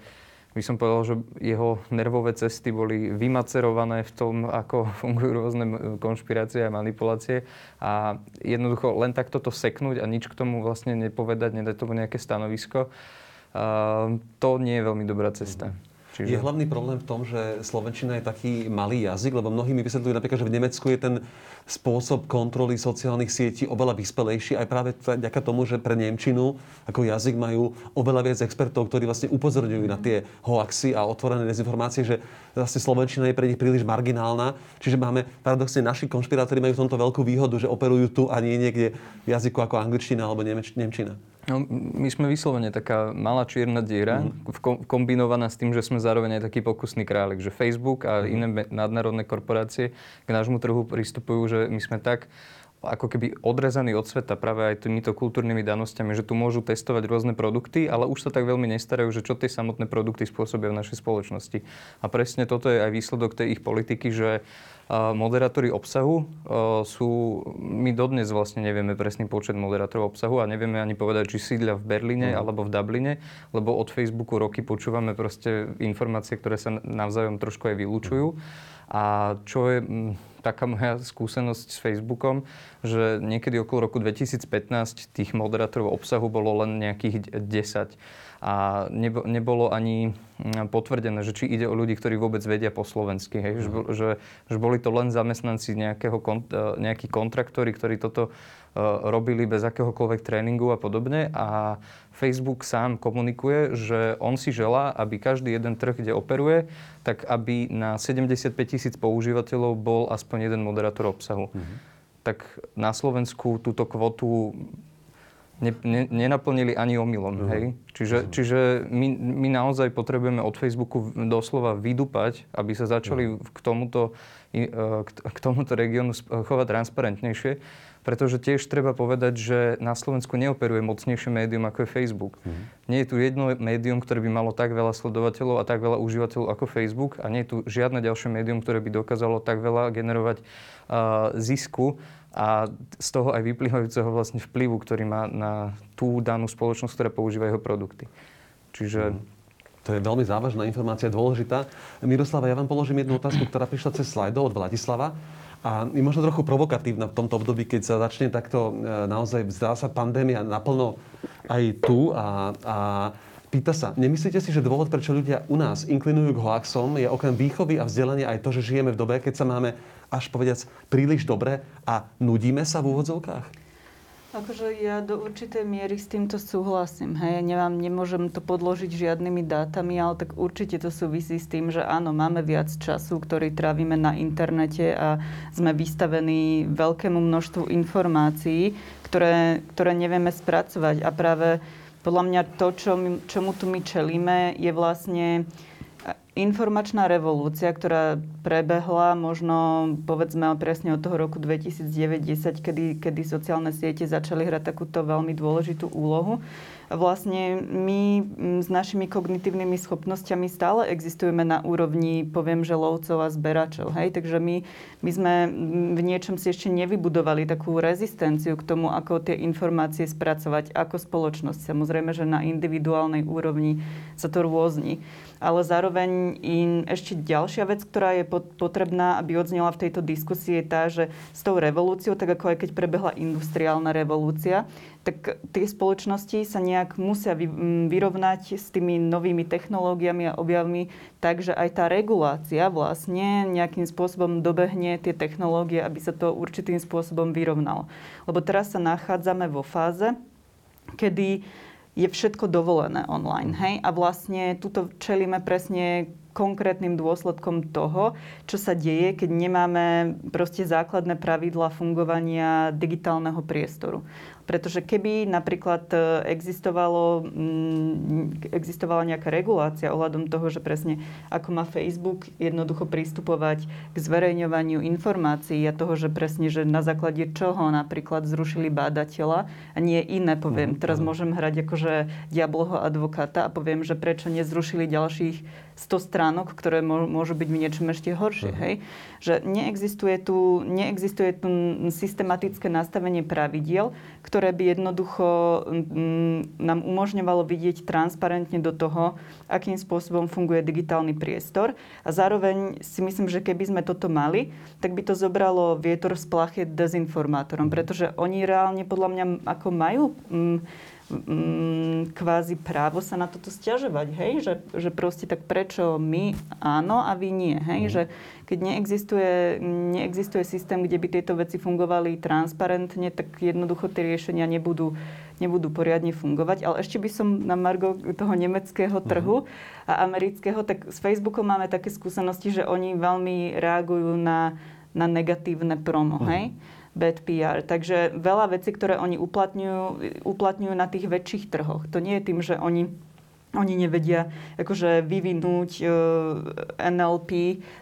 by som povedal, že jeho nervové cesty boli vymacerované v tom, ako fungujú rôzne konšpirácie a manipulácie. A jednoducho len takto to seknúť a nič k tomu vlastne nepovedať, nedať tomu nejaké stanovisko, uh, to nie je veľmi dobrá cesta. Mm-hmm. Čiže... Je hlavný problém v tom, že slovenčina je taký malý jazyk, lebo mnohí mi vysvetľujú napríklad, že v Nemecku je ten spôsob kontroly sociálnych sietí oveľa vyspelejší aj práve vďaka tomu, že pre Nemčinu ako jazyk majú oveľa viac expertov, ktorí vlastne upozorňujú na tie hoaxy a otvorené dezinformácie, že vlastne slovenčina je pre nich príliš marginálna. Čiže máme paradoxne naši konšpirátori majú v tomto veľkú výhodu, že operujú tu a nie niekde v jazyku ako angličtina alebo nemčina. No, my sme vyslovene taká malá čierna diera, mm-hmm. kombinovaná s tým, že sme zároveň aj taký pokusný králik, že Facebook a mm-hmm. iné nadnárodné korporácie k nášmu trhu pristupujú, že my sme tak ako keby odrezaní od sveta práve aj týmito kultúrnymi danosťami, že tu môžu testovať rôzne produkty, ale už sa tak veľmi nestarajú, že čo tie samotné produkty spôsobia v našej spoločnosti. A presne toto je aj výsledok tej ich politiky, že Moderátori obsahu sú, my dodnes vlastne nevieme presný počet moderátorov obsahu a nevieme ani povedať, či sídlia v Berlíne mm. alebo v Dubline, lebo od Facebooku roky počúvame proste informácie, ktoré sa navzájom trošku aj vylúčujú. A čo je taká moja skúsenosť s Facebookom, že niekedy okolo roku 2015 tých moderátorov obsahu bolo len nejakých 10 a nebolo ani mm, potvrdené, že či ide o ľudí, ktorí vôbec vedia po slovensky. Hej? Mm. Že, že boli to len zamestnanci nejakého, e, nejakí kontraktori, ktorí toto robili bez akéhokoľvek tréningu a podobne. A Facebook sám komunikuje, že on si želá, aby každý jeden trh, kde operuje, tak aby na 75 tisíc používateľov bol aspoň jeden moderátor obsahu. Mm-hmm. Tak na Slovensku túto kvotu ne, ne, nenaplnili ani omylom. Uh-huh. Hej? Čiže, uh-huh. čiže my, my naozaj potrebujeme od Facebooku doslova vydupať, aby sa začali uh-huh. k tomuto, e, k tomuto regiónu chovať transparentnejšie. Pretože tiež treba povedať, že na Slovensku neoperuje mocnejšie médium ako je Facebook. Uh-huh. Nie je tu jedno médium, ktoré by malo tak veľa sledovateľov a tak veľa užívateľov ako Facebook a nie je tu žiadne ďalšie médium, ktoré by dokázalo tak veľa generovať uh, zisku a z toho aj vyplývajúceho vlastne vplyvu, ktorý má na tú danú spoločnosť, ktorá používa jeho produkty. Čiže... Mm. To je veľmi závažná informácia, dôležitá. Miroslava, ja vám položím jednu otázku, ktorá prišla cez slajdov od Vladislava. A je možno trochu provokatívna v tomto období, keď sa začne takto e, naozaj, zdá sa pandémia naplno aj tu a, a Pýta sa, nemyslíte si, že dôvod, prečo ľudia u nás inklinujú k hoaxom, je okrem výchovy a vzdelania aj to, že žijeme v dobe, keď sa máme až povediac príliš dobre a nudíme sa v úvodzovkách? Akože ja do určitej miery s týmto súhlasím. Hej. Nemám, nemôžem to podložiť žiadnymi dátami, ale tak určite to súvisí s tým, že áno, máme viac času, ktorý trávime na internete a sme vystavení veľkému množstvu informácií, ktoré, ktoré nevieme spracovať. A práve podľa mňa to, čo my, čomu tu my čelíme, je vlastne informačná revolúcia, ktorá prebehla možno, povedzme, presne od toho roku 2009-10, kedy, kedy sociálne siete začali hrať takúto veľmi dôležitú úlohu vlastne my s našimi kognitívnymi schopnosťami stále existujeme na úrovni, poviem, že lovcov a zberačov. Hej? Takže my, my sme v niečom si ešte nevybudovali takú rezistenciu k tomu, ako tie informácie spracovať ako spoločnosť. Samozrejme, že na individuálnej úrovni sa to rôzni. Ale zároveň in, ešte ďalšia vec, ktorá je potrebná, aby odznela v tejto diskusii, je tá, že s tou revolúciou, tak ako aj keď prebehla industriálna revolúcia, tak tie spoločnosti sa nejak musia vyrovnať s tými novými technológiami a objavmi, takže aj tá regulácia vlastne nejakým spôsobom dobehne tie technológie, aby sa to určitým spôsobom vyrovnalo. Lebo teraz sa nachádzame vo fáze, kedy je všetko dovolené online. Hej? A vlastne tuto čelíme presne konkrétnym dôsledkom toho, čo sa deje, keď nemáme proste základné pravidla fungovania digitálneho priestoru. Pretože keby napríklad e, existovalo, mm, existovala nejaká regulácia ohľadom toho, že presne ako má Facebook jednoducho pristupovať k zverejňovaniu informácií a toho, že presne, že na základe čoho napríklad zrušili bádateľa a nie iné, poviem. Mhm, Teraz môžem hrať akože diabloho advokáta a poviem, že prečo nezrušili ďalších 100 stránok, ktoré môžu byť v niečom ešte horšie. Uh-huh. Hej? Že neexistuje tu, neexistuje tu systematické nastavenie pravidiel, ktoré by jednoducho m, nám umožňovalo vidieť transparentne do toho, akým spôsobom funguje digitálny priestor. A zároveň si myslím, že keby sme toto mali, tak by to zobralo vietor z plachet dezinformátorom, pretože oni reálne podľa mňa ako majú... M, mm, kvázi právo sa na toto stiažovať, hej? Že, že proste tak prečo my áno a vy nie, hej? Mm. Že keď neexistuje, neexistuje systém, kde by tieto veci fungovali transparentne, tak jednoducho tie riešenia nebudú, nebudú poriadne fungovať. Ale ešte by som na margo toho nemeckého mhm. trhu mm. a amerického, tak s Facebookom máme také skúsenosti, že oni veľmi reagujú na, na negatívne promo, mm. hej? Bad PR. Takže veľa vecí, ktoré oni uplatňujú, uplatňujú na tých väčších trhoch. To nie je tým, že oni oni nevedia akože vyvinúť e, NLP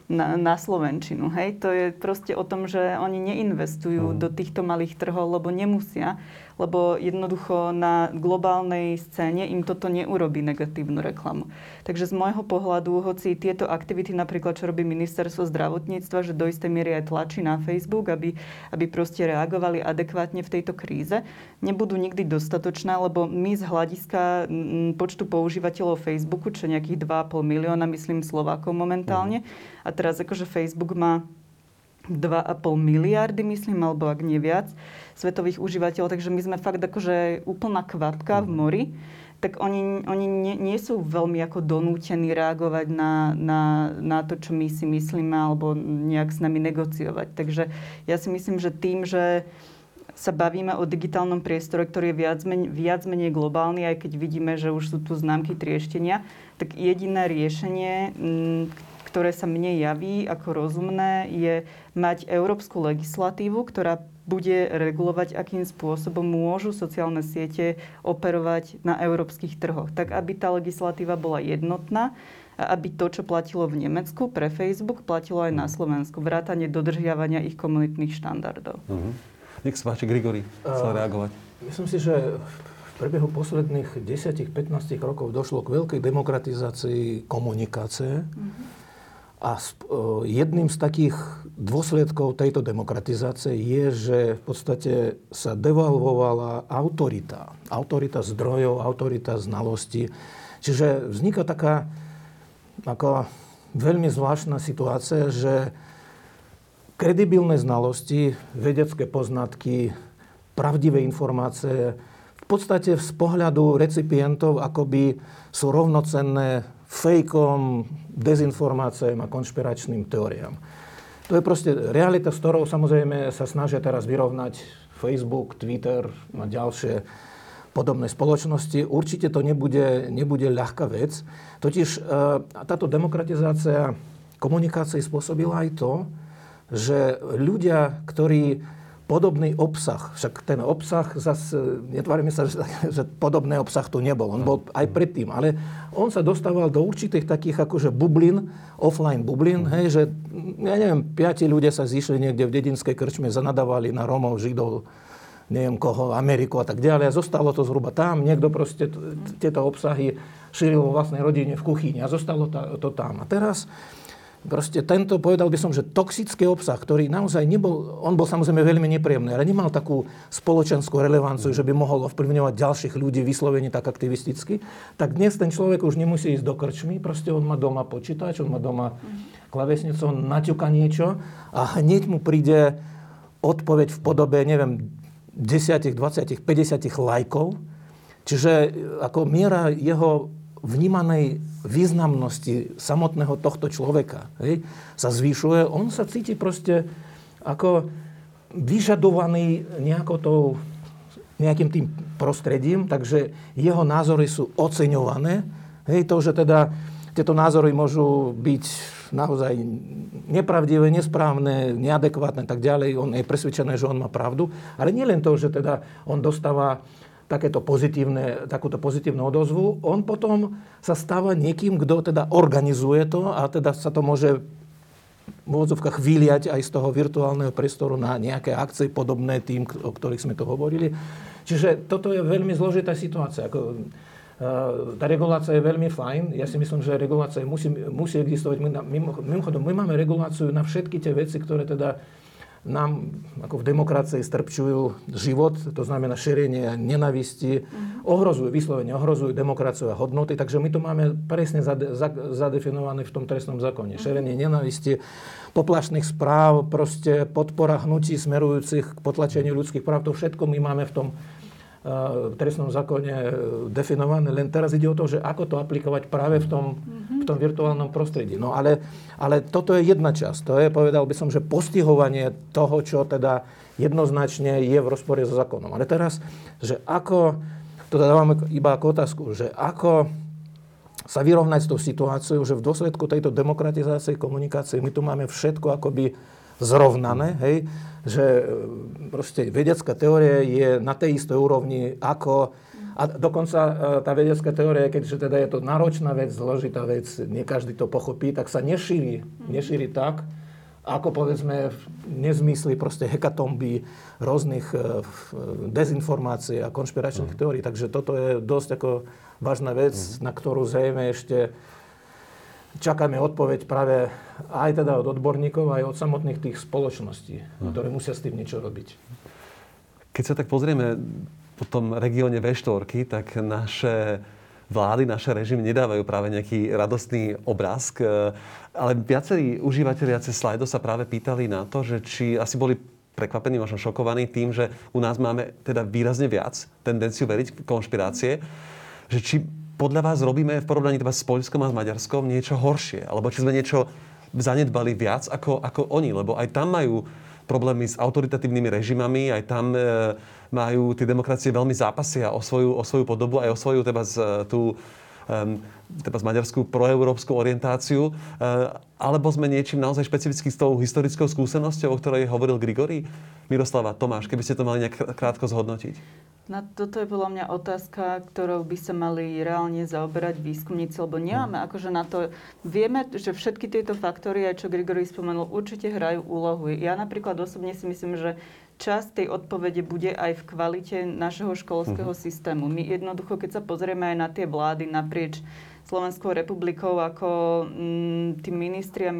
na, na Slovenčinu. Hej? To je proste o tom, že oni neinvestujú mm. do týchto malých trhov, lebo nemusia lebo jednoducho na globálnej scéne im toto neurobí negatívnu reklamu. Takže z môjho pohľadu, hoci tieto aktivity, napríklad čo robí ministerstvo zdravotníctva, že do istej miery aj tlačí na Facebook, aby, aby proste reagovali adekvátne v tejto kríze, nebudú nikdy dostatočné, lebo my z hľadiska počtu používateľov Facebooku, čo nejakých 2,5 milióna, myslím, Slovákov momentálne, mhm. a teraz akože Facebook má 2,5 miliardy, myslím, alebo ak nie viac, svetových užívateľov, takže my sme fakt akože úplná kvapka v mhm. mori tak oni, oni nie, nie sú veľmi ako donútení reagovať na, na, na to, čo my si myslíme, alebo nejak s nami negociovať. Takže ja si myslím, že tým, že sa bavíme o digitálnom priestore, ktorý je viac menej, viac menej globálny, aj keď vidíme, že už sú tu známky trieštenia, tak jediné riešenie, ktoré sa mne javí ako rozumné, je mať európsku legislatívu, ktorá bude regulovať, akým spôsobom môžu sociálne siete operovať na európskych trhoch. Tak, aby tá legislatíva bola jednotná a aby to, čo platilo v Nemecku pre Facebook, platilo aj na mhm. Slovensku. Vrátanie dodržiavania ich komunitných štandardov. Uh-huh. Nech sa páči, Grigori, chcel reagovať. Myslím si, že v priebehu posledných 10-15 rokov došlo k veľkej demokratizácii komunikácie. Uh-huh a e, jedným z takých dôsledkov tejto demokratizácie je, že v podstate sa devalvovala autorita. Autorita zdrojov, autorita znalosti. Čiže vzniká taká ako veľmi zvláštna situácia, že kredibilné znalosti, vedecké poznatky, pravdivé informácie v podstate z pohľadu recipientov akoby sú rovnocenné fejkom, dezinformáciám a konšpiračným teóriám. To je proste realita, s ktorou samozrejme sa snažia teraz vyrovnať Facebook, Twitter a ďalšie podobné spoločnosti. Určite to nebude, nebude ľahká vec. Totiž e, táto demokratizácia komunikácie spôsobila aj to, že ľudia, ktorí podobný obsah. Však ten obsah, zase, netvárime sa, že, že podobný obsah tu nebol. On bol aj predtým, ale on sa dostával do určitých takých akože bublín, offline bublín, hej, že ja neviem, piati ľudia sa zišli niekde v dedinskej krčme, zanadávali na Romov, Židov, neviem koho, Ameriku a tak ďalej. A zostalo to zhruba tam. Niekto proste tieto obsahy šíril vo vlastnej rodine v kuchyni a zostalo to tam. A teraz proste tento, povedal by som, že toxický obsah, ktorý naozaj nebol, on bol samozrejme veľmi nepríjemný, ale nemal takú spoločenskú relevanciu, že by mohol ovplyvňovať ďalších ľudí vyslovene tak aktivisticky, tak dnes ten človek už nemusí ísť do krčmy, proste on má doma počítač, on má doma klavesnicu, on naťuka niečo a hneď mu príde odpoveď v podobe, neviem, 10, 20, 50 lajkov. Čiže e, ako miera jeho vnímanej významnosti samotného tohto človeka hej, sa zvyšuje, on sa cíti proste ako vyžadovaný nejakou nejakým tým prostredím, takže jeho názory sú oceňované. Hej, to, že teda tieto názory môžu byť naozaj nepravdivé, nesprávne, neadekvátne tak ďalej. On je presvedčený, že on má pravdu. Ale nie to, že teda on dostáva takéto pozitívne, takúto pozitívnu odozvu, on potom sa stáva niekým, kto teda organizuje to a teda sa to môže v úvodzovkách vyliať aj z toho virtuálneho priestoru na nejaké akcie podobné tým, o ktorých sme tu hovorili. Čiže toto je veľmi zložitá situácia. Ako, e, tá regulácia je veľmi fajn. Ja si myslím, že regulácia musí, musí existovať. My, mimochodom, my máme reguláciu na všetky tie veci, ktoré teda nám ako v demokracii strpčujú život, to znamená šírenie nenavisti, uh-huh. ohrozujú, vyslovene ohrozujú demokraciu a hodnoty, takže my to máme presne zade, zadefinované v tom trestnom zákone. Uh-huh. Šírenie nenavisti, poplašných správ, proste podpora hnutí smerujúcich k potlačeniu ľudských práv, to všetko my máme v tom v trestnom zákone e, definované. Len teraz ide o to, že ako to aplikovať práve v tom, v tom virtuálnom prostredí. No ale, ale toto je jedna časť. To je, povedal by som, že postihovanie toho, čo teda jednoznačne je v rozpore so zákonom. Ale teraz, že ako, to teda dávame iba ako otázku, že ako sa vyrovnať s tou situáciou, že v dôsledku tejto demokratizácie komunikácie my tu máme všetko akoby zrovnané, hej, že e, proste vedecká teória je na tej istej úrovni ako a dokonca e, tá vedecká teória, keďže teda je to náročná vec, zložitá vec, nie každý to pochopí, tak sa nešíri, nešíri tak, ako povedzme nezmysly proste hekatomby rôznych e, dezinformácií a konšpiračných mm. teórií. Takže toto je dosť ako vážna vec, mm. na ktorú zrejme ešte čakáme odpoveď práve aj teda od odborníkov, aj od samotných tých spoločností, uh-huh. ktoré musia s tým niečo robiť. Keď sa tak pozrieme po tom regióne V4, tak naše vlády, naše režimy nedávajú práve nejaký radostný obrázk, ale viacerí užívateľia cez slajdo sa práve pýtali na to, že či asi boli prekvapení, možno šokovaní tým, že u nás máme teda výrazne viac tendenciu veriť konšpirácie, že či podľa vás robíme v porovnaní s Poľskom a s Maďarskom niečo horšie? Alebo či sme niečo zanedbali viac ako, ako oni? Lebo aj tam majú problémy s autoritatívnymi režimami, aj tam e, majú tie demokracie veľmi zápasia o svoju, o svoju podobu, aj o svoju teda z, tú, um, teda z maďarskú proeurópsku orientáciu, alebo sme niečím naozaj špecificky s tou historickou skúsenosťou, o ktorej hovoril Grigory? Miroslava, Tomáš, keby ste to mali nejak krátko zhodnotiť. Na toto je podľa mňa otázka, ktorou by sa mali reálne zaoberať výskumníci, lebo nemáme hmm. akože na to... Vieme, že všetky tieto faktory, aj čo Grigory spomenul, určite hrajú úlohu. Ja napríklad osobne si myslím, že časť tej odpovede bude aj v kvalite našeho školského hmm. systému. My jednoducho, keď sa pozrieme aj na tie vlády naprieč Slovenskou republikou ako mm, tí ministri a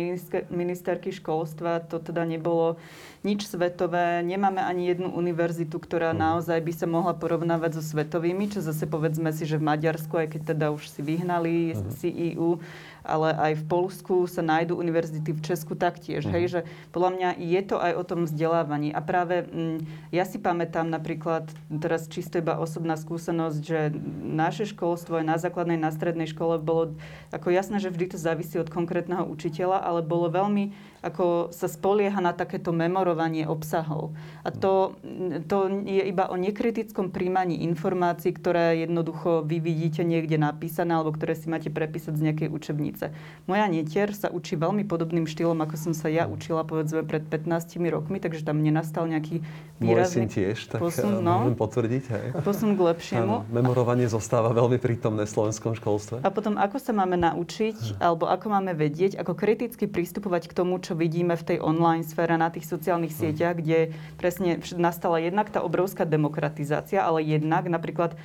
ministerky školstva, to teda nebolo nič svetové. Nemáme ani jednu univerzitu, ktorá mm. naozaj by sa mohla porovnávať so svetovými, čo zase povedzme si, že v Maďarsku, aj keď teda už si vyhnali mm. CEU, ale aj v Polsku sa nájdú univerzity, v Česku taktiež. Mm. Hej, že podľa mňa je to aj o tom vzdelávaní. A práve m, mm, ja si pamätám napríklad, teraz čisto iba osobná skúsenosť, že naše školstvo aj na základnej, na strednej škole bolo ako jasné, že vždy to závisí od konkrétneho učiteľa, ale bolo veľmi ako sa spolieha na takéto memorovanie obsahov. A to, to je iba o nekritickom príjmaní informácií, ktoré jednoducho vy vidíte niekde napísané alebo ktoré si máte prepísať z nejakej učebnice. Moja netier sa učí veľmi podobným štýlom, ako som sa ja učila povedzme pred 15 rokmi, takže tam nenastal nejaký výrazný Môj tiež, tak posun, eh, no, môžem potvrdiť. Hej. Posun k lepšiemu. Áno, memorovanie zostáva veľmi prítomné v slovenskom školstve. A potom ako sa máme naučiť, alebo ako máme vedieť, ako kriticky pristupovať k tomu, čo vidíme v tej online sfére, na tých sociálnych sieťach, kde presne nastala jednak tá obrovská demokratizácia, ale jednak napríklad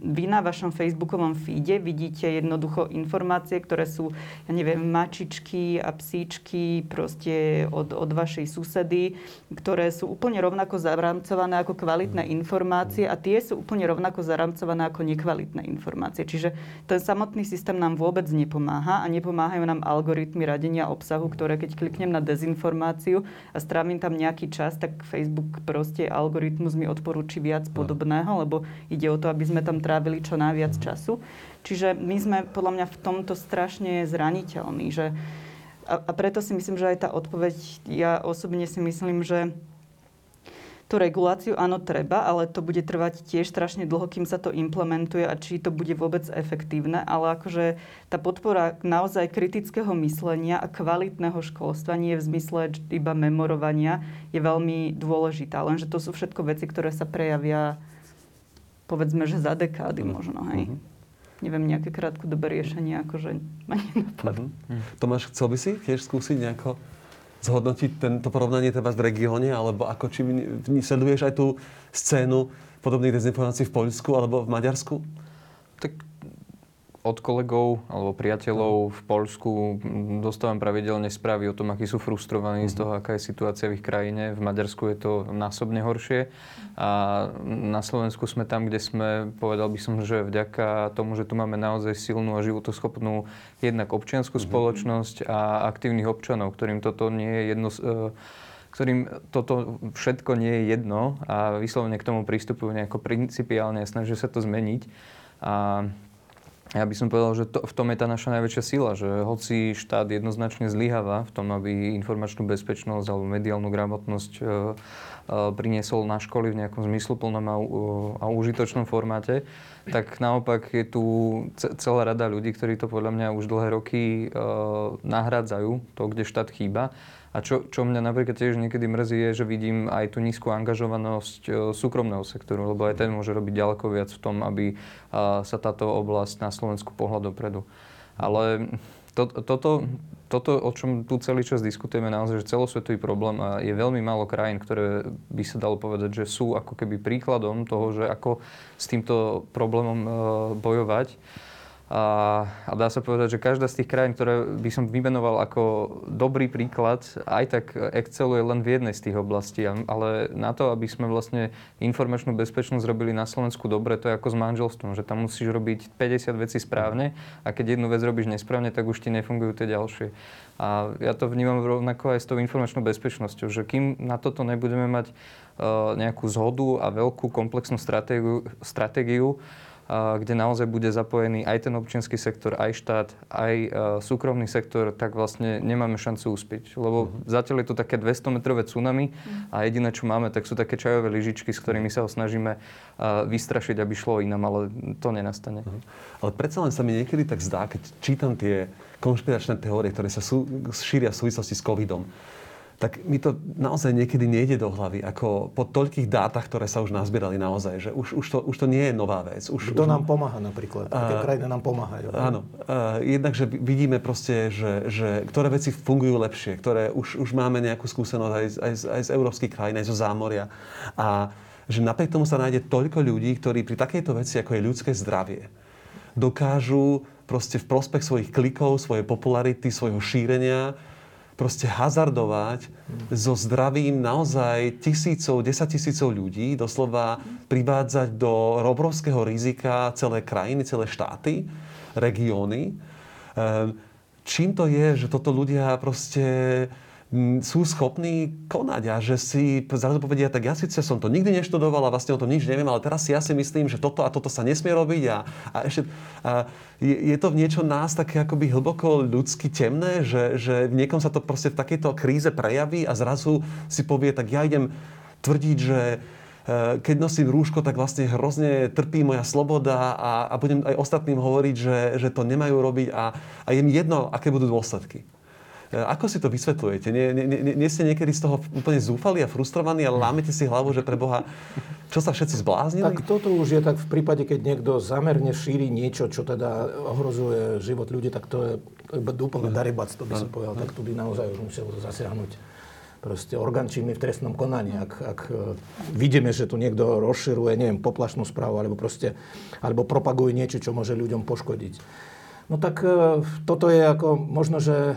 vy na vašom facebookovom feede vidíte jednoducho informácie, ktoré sú, ja neviem, mačičky a psíčky proste od, od vašej susedy, ktoré sú úplne rovnako zaramcované ako kvalitné informácie a tie sú úplne rovnako zaramcované ako nekvalitné informácie. Čiže ten samotný systém nám vôbec nepomáha a nepomáhajú nám algoritmy radenia obsahu, ktoré keď kliknem na dezinformáciu a strávim tam nejaký čas, tak Facebook proste algoritmus mi odporúči viac podobného, lebo ide o to, aby sme tam trávili čo najviac mhm. času. Čiže my sme podľa mňa v tomto strašne zraniteľní. Že, a, a preto si myslím, že aj tá odpoveď, ja osobne si myslím, že tú reguláciu áno treba, ale to bude trvať tiež strašne dlho, kým sa to implementuje a či to bude vôbec efektívne. Ale akože tá podpora naozaj kritického myslenia a kvalitného školstva nie v zmysle iba memorovania je veľmi dôležitá. Lenže to sú všetko veci, ktoré sa prejavia povedzme, že za dekády mhm. možno, hej. Uh-huh. Neviem, nejaké krátkodobé riešenie, akože ma nenapadlo. Uh-huh. Tomáš, chcel by si tiež skúsiť nejako zhodnotiť tento porovnanie teda v regióne, alebo ako či sleduješ aj tú scénu podobných dezinformácií v Poľsku alebo v Maďarsku? Od kolegov alebo priateľov v Poľsku dostávam pravidelne správy o tom, akí sú frustrovaní z toho, aká je situácia v ich krajine. V Maďarsku je to násobne horšie. A na Slovensku sme tam, kde sme, povedal by som, že vďaka tomu, že tu máme naozaj silnú a životoschopnú jednak občianskú mm-hmm. spoločnosť a aktívnych občanov, ktorým toto nie je jedno e, ktorým toto všetko nie je jedno a vyslovene k tomu prístupujú nejako principiálne a snažia sa to zmeniť. A ja by som povedal, že to, v tom je tá naša najväčšia sila, že hoci štát jednoznačne zlyháva v tom, aby informačnú bezpečnosť alebo mediálnu gramotnosť e, e, priniesol na školy v nejakom zmysluplnom a, a užitočnom formáte, tak naopak je tu celá rada ľudí, ktorí to podľa mňa už dlhé roky e, nahrádzajú, to, kde štát chýba. A čo, čo mňa napríklad tiež niekedy mrzí, je, že vidím aj tú nízku angažovanosť e, súkromného sektoru, lebo aj ten môže robiť ďaleko viac v tom, aby sa táto oblasť na Slovensku pohľad dopredu. Ale to, toto, toto, o čom tu celý čas diskutujeme, naozaj že celosvetový problém a je veľmi málo krajín, ktoré by sa dalo povedať, že sú ako keby príkladom toho, že ako s týmto problémom e, bojovať. A, a dá sa povedať, že každá z tých krajín, ktoré by som vymenoval ako dobrý príklad, aj tak exceluje len v jednej z tých oblastí. Ale na to, aby sme vlastne informačnú bezpečnosť robili na Slovensku dobre, to je ako s manželstvom, že tam musíš robiť 50 vecí správne a keď jednu vec robíš nesprávne, tak už ti nefungujú tie ďalšie. A ja to vnímam rovnako aj s tou informačnou bezpečnosťou, že kým na toto nebudeme mať uh, nejakú zhodu a veľkú komplexnú stratégiu, stratégiu kde naozaj bude zapojený aj ten občianský sektor, aj štát, aj e, súkromný sektor, tak vlastne nemáme šancu uspieť. Lebo uh-huh. zatiaľ je to také 200-metrové tsunami uh-huh. a jediné, čo máme, tak sú také čajové lyžičky, s ktorými sa ho snažíme e, vystrašiť, aby šlo inám, ale to nenastane. Uh-huh. Ale predsa len sa mi niekedy tak zdá, keď čítam tie konšpiračné teórie, ktoré sa sú, šíria v súvislosti s covidom, tak mi to naozaj niekedy nejde do hlavy, ako po toľkých dátach, ktoré sa už nazbierali naozaj, že už, už, to, už to nie je nová vec. Už, Kto už, nám pomáha napríklad? Aké krajiny nám pomáhajú? Áno. Uh, jednak, že vidíme proste, že, že ktoré veci fungujú lepšie, ktoré už, už máme nejakú skúsenosť aj, aj, aj z európskych krajín, aj zo zámoria. A že napriek tomu sa nájde toľko ľudí, ktorí pri takejto veci, ako je ľudské zdravie, dokážu proste v prospech svojich klikov, svojej popularity, svojho šírenia proste hazardovať so zdravím naozaj tisícov, desaťtisícov ľudí, doslova privádzať do obrovského rizika celé krajiny, celé štáty, regióny. Ehm, čím to je, že toto ľudia proste sú schopní konať a že si zrazu povedia, tak ja síce som to nikdy neštudoval a vlastne o tom nič neviem, ale teraz si ja si myslím, že toto a toto sa nesmie robiť a, a ešte a je, je to niečo nás také akoby hlboko ľudsky temné, že, že v niekom sa to proste v takejto kríze prejaví a zrazu si povie, tak ja idem tvrdiť, že e, keď nosím rúško, tak vlastne hrozne trpí moja sloboda a, a budem aj ostatným hovoriť, že, že to nemajú robiť a, a je mi jedno, aké budú dôsledky. E, ako si to vysvetľujete? Nie, nie, nie, nie ste niekedy z toho úplne zúfali a frustrovaní a lámete si hlavu, že pre Boha, čo sa všetci zbláznili? Tak toto už je tak v prípade, keď niekto zamerne šíri niečo, čo teda ohrozuje život ľudí, tak to je úplne darebac, to by som povedal. Tak tu by naozaj už musel zasiahnuť proste orgán činný v trestnom konaní. Ak, ak e, vidíme, že tu niekto rozširuje, neviem, poplašnú správu, alebo proste, alebo propaguje niečo, čo môže ľuďom poškodiť. No tak e, toto je ako možno, že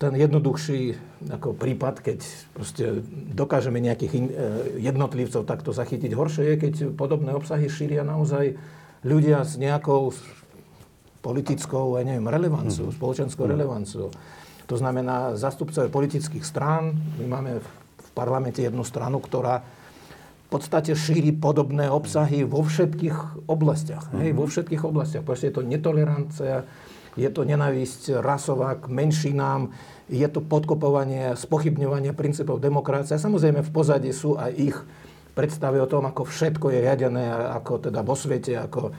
ten jednoduchší ako prípad, keď proste dokážeme nejakých in, e, jednotlivcov takto zachytiť. Horšie je, keď podobné obsahy šíria naozaj ľudia s nejakou politickou, ja neviem, relevanciou, mm-hmm. spoločenskou mm-hmm. relevanciou. To znamená, zastupcovia politických strán, my máme v parlamente jednu stranu, ktorá v podstate šíri podobné obsahy vo všetkých oblastiach. Mm-hmm. Hej, vo všetkých oblastiach. Proste je to netolerancia, je to nenávisť rasová k menšinám, je to podkopovanie, spochybňovanie princípov demokracie. A samozrejme v pozadí sú aj ich predstavy o tom, ako všetko je riadené, ako teda vo svete, ako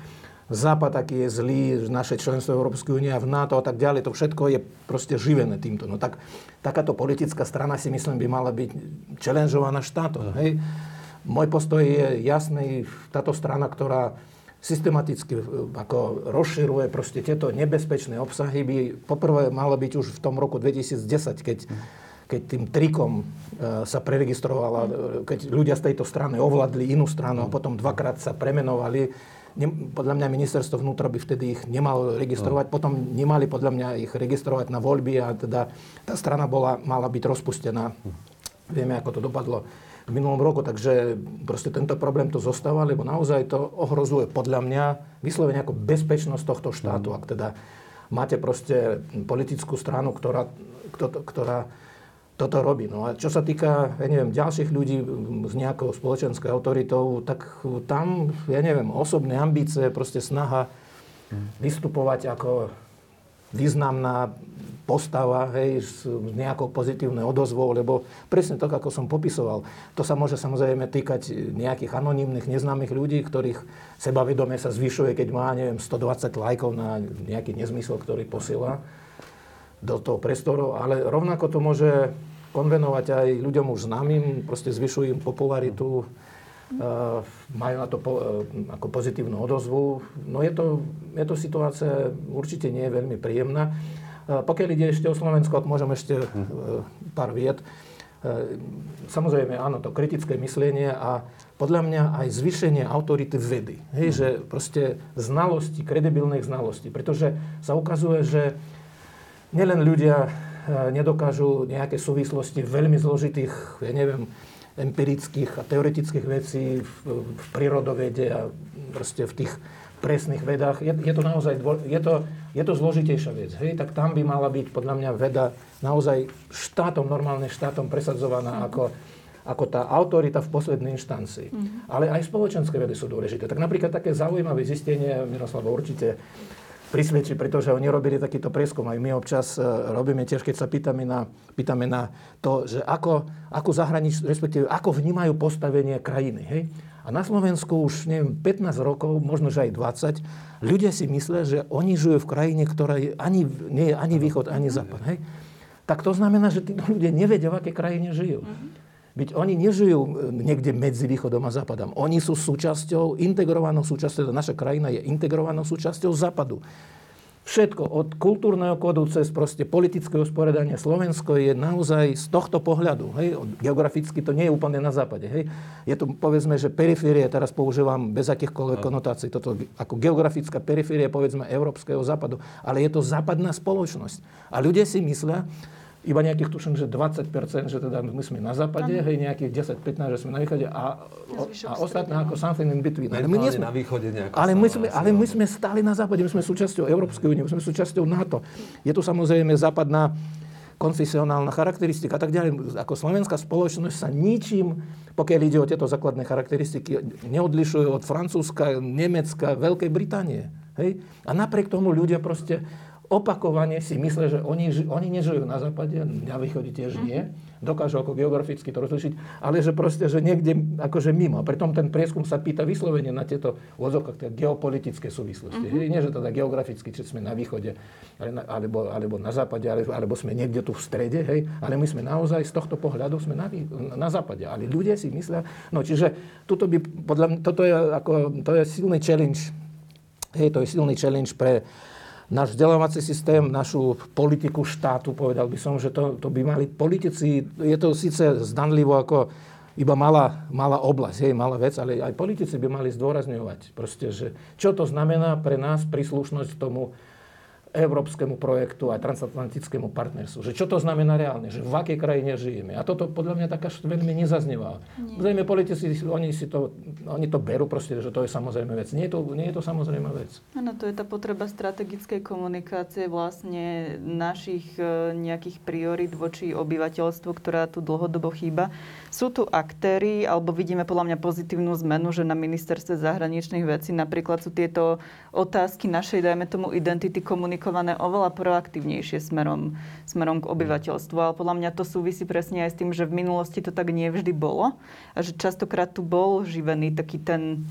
Západ aký je zlý, naše členstvo Európskej únie a v NATO a tak ďalej, to všetko je proste živené týmto. No tak takáto politická strana si myslím by mala byť challengeovaná štátom. Hej. Môj postoj je jasný, táto strana, ktorá systematicky e, ako rozširuje proste tieto nebezpečné obsahy, by poprvé mala byť už v tom roku 2010, keď keď tým trikom e, sa preregistrovala, e, keď ľudia z tejto strany ovládli inú stranu a potom dvakrát sa premenovali podľa mňa ministerstvo vnútra by vtedy ich nemalo registrovať, no. potom nemali podľa mňa ich registrovať na voľby a teda tá strana bola, mala byť rozpustená. Vieme, ako to dopadlo v minulom roku, takže proste tento problém to zostáva, lebo naozaj to ohrozuje podľa mňa vyslovene ako bezpečnosť tohto štátu, mm. ak teda máte proste politickú stranu, ktorá, ktorá toto robí. No a čo sa týka, ja neviem, ďalších ľudí s nejakou spoločenskou autoritou, tak tam, ja neviem, osobné ambície, proste snaha vystupovať ako významná postava, hej, s nejakou pozitívnou odozvou, lebo presne to, ako som popisoval, to sa môže samozrejme týkať nejakých anonimných, neznámych ľudí, ktorých sebavedomie sa zvyšuje, keď má, neviem, 120 lajkov na nejaký nezmysel, ktorý posiela do toho priestoru, ale rovnako to môže konvenovať aj ľuďom už známym, proste zvyšujú im popularitu, uh, majú na to po, uh, ako pozitívnu odozvu. No je to, je to situácia určite nie je veľmi príjemná. Uh, pokiaľ ide ešte o Slovensko, ak môžem ešte uh, pár viet. Uh, samozrejme, áno, to kritické myslenie a podľa mňa aj zvýšenie autority vedy. Hej, mm. že proste znalosti, kredibilných znalostí. Pretože sa ukazuje, že nielen ľudia nedokážu nejaké súvislosti veľmi zložitých, ja neviem, empirických a teoretických vecí v, v prírodovede a proste v tých presných vedách. Je, je to naozaj je to, je to zložitejšia vec. Hej? Tak tam by mala byť podľa mňa veda naozaj štátom, normálne štátom presadzovaná mm-hmm. ako, ako tá autorita v poslednej inštancii. Mm-hmm. Ale aj spoločenské vedy sú dôležité. Tak napríklad také zaujímavé zistenie, Miroslav určite prisvedčí, pretože oni robili takýto prieskum. Aj my občas e, robíme tiež, keď sa pýtame na, pýtame na to, že ako, ako zahranič, respektíve ako vnímajú postavenie krajiny. Hej? A na Slovensku už, neviem, 15 rokov, možno že aj 20, ľudia si myslia, že oni žijú v krajine, ktorá je ani, nie je ani východ, ani západ. Hej? Tak to znamená, že tí ľudia nevedia, v akej krajine žijú. Veď oni nežijú e, niekde medzi východom a západom. Oni sú súčasťou, integrovanou súčasťou, naša krajina je integrovanou súčasťou západu. Všetko od kultúrneho kódu cez proste politické usporiadanie Slovensko je naozaj z tohto pohľadu. Hej, geograficky to nie je úplne na západe. Hej. Je to povedzme, že periférie, teraz používam bez akýchkoľvek konotácií, toto ako geografická periféria povedzme európskeho západu, ale je to západná spoločnosť. A ľudia si myslia, iba nejakých, tuším, že 20%, že teda my sme na západe, ano. hej, nejakých 10-15, že sme na východe a, a ostatné ako something in between. Ale my, nie sme, na východe ale, my sme, ale my sme stáli na západe, my sme súčasťou Európskej únie, my sme súčasťou NATO. Je tu samozrejme západná konfesionálna charakteristika a tak ďalej. Ako slovenská spoločnosť sa ničím, pokiaľ ide o tieto základné charakteristiky, neodlišuje od Francúzska, Nemecka, Veľkej Británie. Hej? A napriek tomu ľudia proste opakovane si myslia, že oni, oni nežijú na západe, na východe tiež nie, mhm. dokážu ako geograficky to rozlišiť, ale že proste, že niekde akože mimo. A preto ten prieskum sa pýta vyslovene na tieto odzokách, tie geopolitické súvislosti. Mm-hmm. Nie, že teda geograficky, či sme na východe, alebo, alebo na západe, alebo, alebo sme niekde tu v strede, hej, ale my sme naozaj z tohto pohľadu sme na, na západe. Ale ľudia si myslia, no čiže toto by, podľa mňa, toto je, ako, to je silný challenge, hej, to je silný challenge pre, náš vzdelávací systém, našu politiku štátu, povedal by som, že to, to by mali politici, je to síce zdanlivo ako iba malá, malá oblasť, hej, malá vec, ale aj politici by mali zdôrazňovať, proste, že čo to znamená pre nás príslušnosť tomu európskemu projektu a transatlantickému partnerstvu. Že čo to znamená reálne, že v akej krajine žijeme. A toto podľa mňa tak až veľmi nezaznieva. Zrejme politici, oni, si to, oni to berú proste, že to je samozrejme vec. Nie je to, nie je to samozrejme vec. Áno, to je tá potreba strategickej komunikácie vlastne našich e, nejakých priorit voči obyvateľstvu, ktorá tu dlhodobo chýba. Sú tu aktéry, alebo vidíme podľa mňa pozitívnu zmenu, že na ministerstve zahraničných vecí napríklad sú tieto otázky našej, dajme tomu, identity komunikácie komunikované oveľa proaktívnejšie smerom, smerom k obyvateľstvu. Ale podľa mňa to súvisí presne aj s tým, že v minulosti to tak nevždy bolo a že častokrát tu bol živený taký ten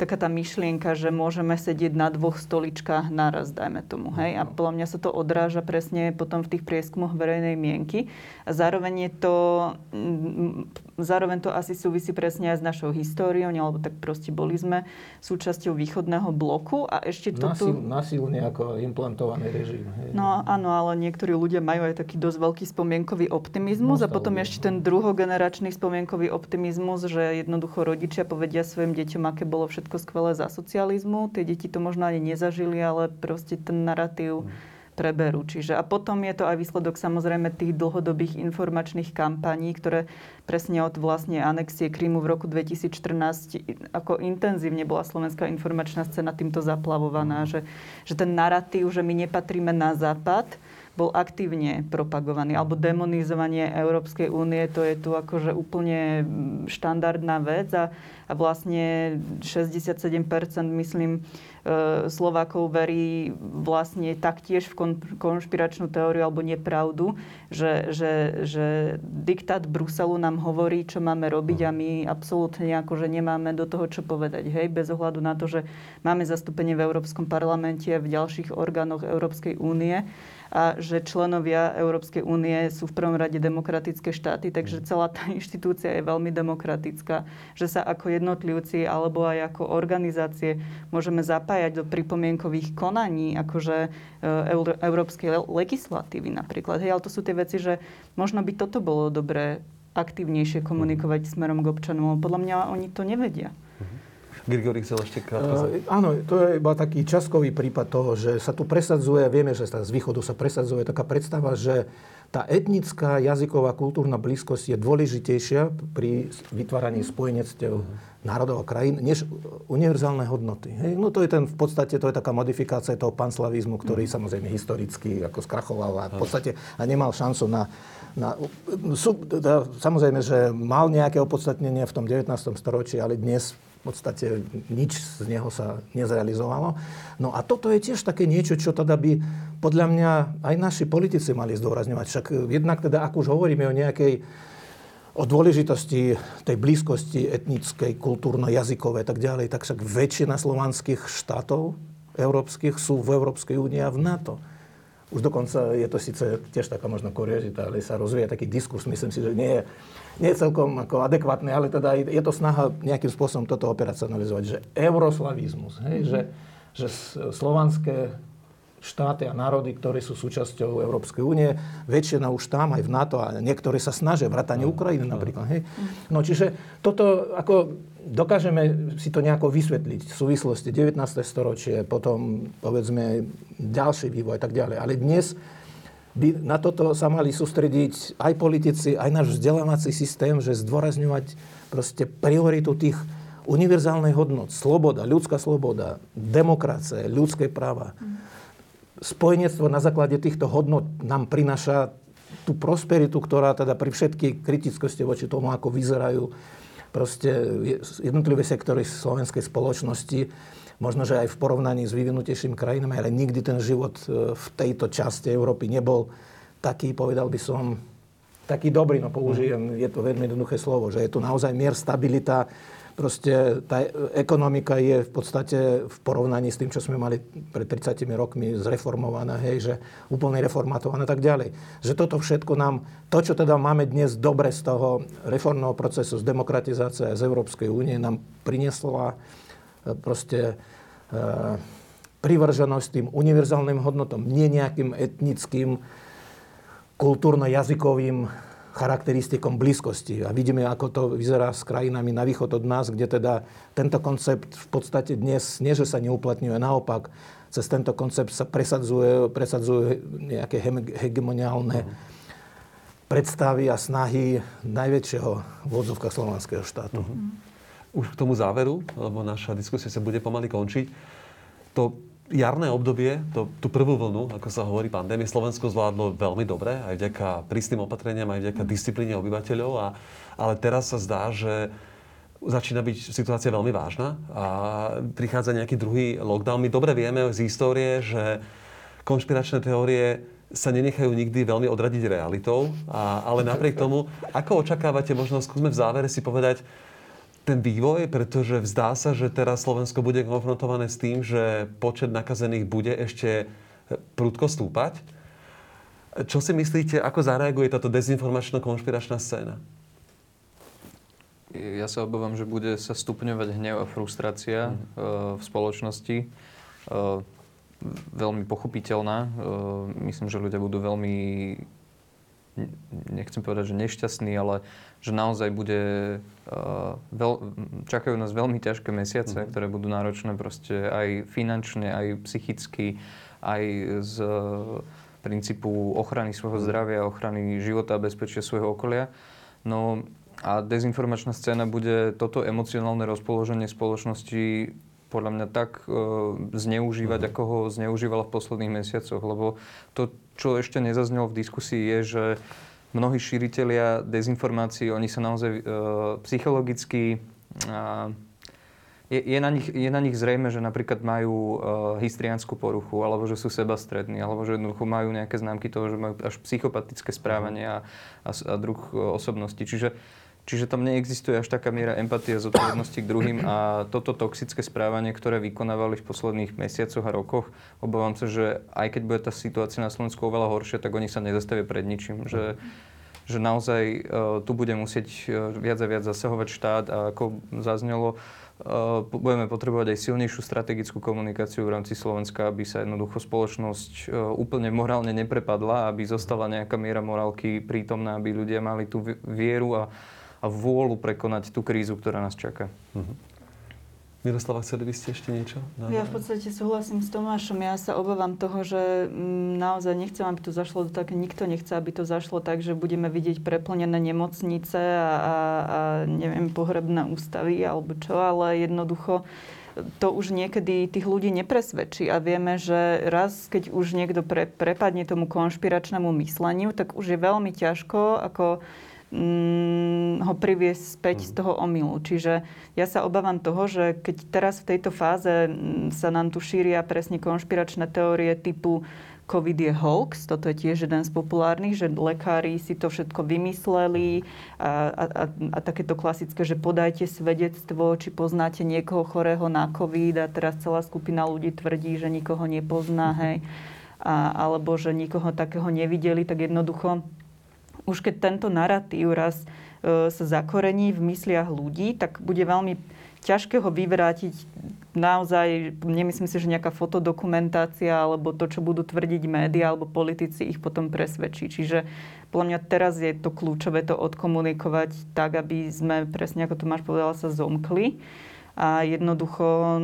taká tá myšlienka, že môžeme sedieť na dvoch stoličkách naraz, dajme tomu. Hej? A podľa mňa sa to odráža presne potom v tých prieskumoch verejnej mienky. A zároveň je to, mm, zároveň to asi súvisí presne aj s našou históriou, lebo tak proste boli sme súčasťou východného bloku a ešte to Nasil, Nasilne ako implantovaný režim. Hej. No áno, ale niektorí ľudia majú aj taký dosť veľký spomienkový optimizmus no, a potom ešte ten druhogeneračný spomienkový optimizmus, že jednoducho rodičia povedia svojim deťom, aké bolo všetko všetko skvelé za socializmu. Tie deti to možno ani nezažili, ale proste ten narratív preberú. Čiže a potom je to aj výsledok samozrejme tých dlhodobých informačných kampaní, ktoré presne od vlastne anexie Krymu v roku 2014 ako intenzívne bola slovenská informačná scéna týmto zaplavovaná, že, že ten narratív, že my nepatríme na západ, bol aktívne propagovaný. Alebo demonizovanie Európskej únie, to je tu akože úplne štandardná vec a, a vlastne 67% myslím e, Slovákov verí vlastne taktiež v kon, konšpiračnú teóriu alebo nepravdu, že, že, že diktát Bruselu nám hovorí, čo máme robiť a my absolútne akože nemáme do toho čo povedať. Hej, bez ohľadu na to, že máme zastúpenie v Európskom parlamente, v ďalších orgánoch Európskej únie a že členovia Európskej únie sú v prvom rade demokratické štáty, takže mm. celá tá inštitúcia je veľmi demokratická, že sa ako jednotlivci alebo aj ako organizácie môžeme zapájať do pripomienkových konaní, akože e, európskej legislatívy napríklad. Hej, ale to sú tie veci, že možno by toto bolo dobré aktívnejšie komunikovať smerom k občanom, podľa mňa oni to nevedia. Grigori chcel ešte krátko. Uh, áno, to je iba taký časkový prípad toho, že sa tu presadzuje, vieme, že z východu sa presadzuje taká predstava, že tá etnická, jazyková, kultúrna blízkosť je dôležitejšia pri vytváraní spojenectiev národov a krajín, než univerzálne hodnoty. Hej? No to je ten, v podstate, to je taká modifikácia toho panslavizmu, ktorý mm. samozrejme historicky ako skrachoval a v podstate a nemal šancu na, na sú, teda, samozrejme, že mal nejaké opodstatnenie v tom 19. storočí, ale dnes v podstate nič z neho sa nezrealizovalo. No a toto je tiež také niečo, čo teda by podľa mňa aj naši politici mali zdôrazňovať. Však jednak teda, ak už hovoríme o nejakej o dôležitosti tej blízkosti etnickej, kultúrno-jazykovej a tak ďalej, tak však väčšina slovanských štátov európskych sú v Európskej únii a v NATO. Už dokonca je to síce tiež taká možno kuriozita, ale sa rozvíja taký diskurs, myslím si, že nie je, nie je celkom ako adekvátne, ale teda je to snaha nejakým spôsobom toto operacionalizovať, že euroslavizmus, hej, že, že slovanské štáty a národy, ktoré sú súčasťou Európskej únie, väčšina už tam aj v NATO a niektorí sa snažia, vrátane Ukrajiny napríklad. Hej. No čiže toto ako dokážeme si to nejako vysvetliť v súvislosti 19. storočie, potom povedzme ďalší vývoj a tak ďalej. Ale dnes by na toto sa mali sústrediť aj politici, aj náš vzdelávací systém, že zdôrazňovať proste prioritu tých univerzálnych hodnot. Sloboda, ľudská sloboda, demokracie, ľudské práva. Spojenectvo na základe týchto hodnot nám prináša tú prosperitu, ktorá teda pri všetkej kritickosti voči tomu, ako vyzerajú proste jednotlivé sektory slovenskej spoločnosti, možno, že aj v porovnaní s vyvinutejšími krajinami, ale nikdy ten život e, v tejto časti Európy nebol taký, povedal by som, taký dobrý, no použijem, je to veľmi jednoduché slovo, že je tu naozaj mier, stabilita, proste tá ekonomika je v podstate v porovnaní s tým, čo sme mali pred 30 rokmi zreformovaná, hej, že úplne reformatovaná a tak ďalej. Že toto všetko nám, to, čo teda máme dnes dobre z toho reformného procesu, z demokratizácie z Európskej únie, nám priniesla e, proste e, privrženosť tým univerzálnym hodnotom, nie nejakým etnickým, kultúrno-jazykovým charakteristikom blízkosti. A vidíme, ako to vyzerá s krajinami na východ od nás, kde teda tento koncept v podstate dnes, nie že sa neuplatňuje, naopak, cez tento koncept sa presadzuje, presadzuje nejaké hegemoniálne predstavy a snahy najväčšieho v odzovkách slovanského štátu. Uh-huh. Už k tomu záveru, lebo naša diskusia sa bude pomaly končiť. To jarné obdobie, to, tú prvú vlnu, ako sa hovorí, pandémie, Slovensko zvládlo veľmi dobre, aj vďaka prísnym opatreniam, aj vďaka disciplíne obyvateľov. A, ale teraz sa zdá, že začína byť situácia veľmi vážna a prichádza nejaký druhý lockdown. My dobre vieme z histórie, že konšpiračné teórie sa nenechajú nikdy veľmi odradiť realitou, a, ale napriek tomu, ako očakávate, možno skúsme v závere si povedať, ten vývoj, pretože vzdá sa, že teraz Slovensko bude konfrontované s tým, že počet nakazených bude ešte prudko stúpať. Čo si myslíte, ako zareaguje táto dezinformačno-konšpiračná scéna? Ja sa obávam, že bude sa stupňovať hnev a frustrácia mm. v spoločnosti. Veľmi pochopiteľná. Myslím, že ľudia budú veľmi nechcem povedať, že nešťastný, ale že naozaj bude, uh, veľ, čakajú nás veľmi ťažké mesiace, mm-hmm. ktoré budú náročné proste aj finančne, aj psychicky, aj z uh, princípu ochrany svojho mhm. zdravia, ochrany života a bezpečia svojho okolia. No a dezinformačná scéna bude toto emocionálne rozpoloženie spoločnosti podľa mňa tak e, zneužívať, uh-huh. ako ho zneužívala v posledných mesiacoch. Lebo to, čo ešte nezaznelo v diskusii, je, že mnohí šíritelia dezinformácií, oni sa naozaj e, psychologicky... E, je, je, na nich, je na nich zrejme, že napríklad majú uh, histriánsku poruchu, alebo že sú sebastrední, alebo že jednoducho majú nejaké známky toho, že majú až psychopatické správanie a, a, a druh osobnosti. Čiže Čiže tam neexistuje až taká miera empatie a zodpovednosti k druhým a toto toxické správanie, ktoré vykonávali v posledných mesiacoch a rokoch, obávam sa, že aj keď bude tá situácia na Slovensku oveľa horšia, tak oni sa nezastavia pred ničím. Že, že naozaj uh, tu bude musieť uh, viac a viac zasahovať štát a ako zaznelo, uh, budeme potrebovať aj silnejšiu strategickú komunikáciu v rámci Slovenska, aby sa jednoducho spoločnosť uh, úplne morálne neprepadla, aby zostala nejaká miera morálky prítomná, aby ľudia mali tú vieru a a vôľu prekonať tú krízu, ktorá nás čaká. Uh-huh. Miroslava, chceli by ste ešte niečo? Na... Ja v podstate súhlasím s Tomášom. Ja sa obávam toho, že mm, naozaj nechcem, aby to zašlo do také, nikto nechce, aby to zašlo tak, že budeme vidieť preplnené nemocnice a, a, a neviem, pohrebné ústavy alebo čo, ale jednoducho to už niekedy tých ľudí nepresvedčí a vieme, že raz, keď už niekto pre, prepadne tomu konšpiračnému mysleniu, tak už je veľmi ťažko ako mm, ho priviesť späť mm. z toho omylu. Čiže ja sa obávam toho, že keď teraz v tejto fáze mm, sa nám tu šíria presne konšpiračné teórie typu COVID je hoax, toto je tiež jeden z populárnych, že lekári si to všetko vymysleli a, a, a, a takéto klasické, že podajte svedectvo, či poznáte niekoho chorého na COVID a teraz celá skupina ľudí tvrdí, že nikoho nepozná, hej, a, alebo že nikoho takého nevideli, tak jednoducho už keď tento narratív raz e, sa zakorení v mysliach ľudí, tak bude veľmi ťažké ho vyvrátiť naozaj, nemyslím si, že nejaká fotodokumentácia alebo to, čo budú tvrdiť médiá alebo politici, ich potom presvedčí. Čiže podľa mňa teraz je to kľúčové to odkomunikovať tak, aby sme, presne ako Tomáš povedala, sa zomkli a jednoducho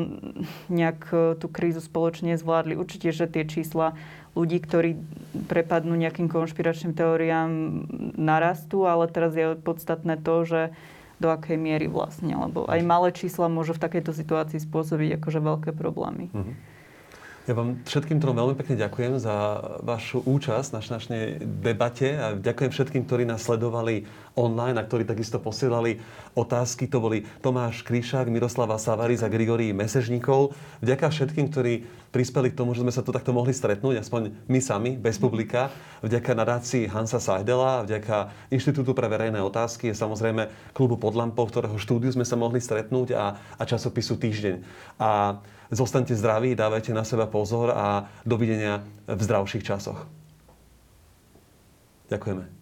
nejak e, tú krízu spoločne zvládli. Určite, že tie čísla ľudí, ktorí prepadnú nejakým konšpiračným teóriám, narastú, ale teraz je podstatné to, že do akej miery vlastne, lebo aj malé čísla môžu v takejto situácii spôsobiť akože veľké problémy. Mm-hmm. Ja vám všetkým trom veľmi pekne ďakujem za vašu účasť na našej debate a ďakujem všetkým, ktorí nás sledovali online a ktorí takisto posielali otázky. To boli Tomáš Kríšák, Miroslava Savaris a Grigorí Mesežníkov. Vďaka všetkým, ktorí prispeli k tomu, že sme sa tu takto mohli stretnúť, aspoň my sami, bez publika. Vďaka nadácii Hansa Sajdela, vďaka Inštitútu pre verejné otázky a samozrejme klubu Podlampov, ktorého štúdiu sme sa mohli stretnúť a, a časopisu Týždeň. A Zostaňte zdraví, dávajte na seba pozor a dovidenia v zdravších časoch. Ďakujeme.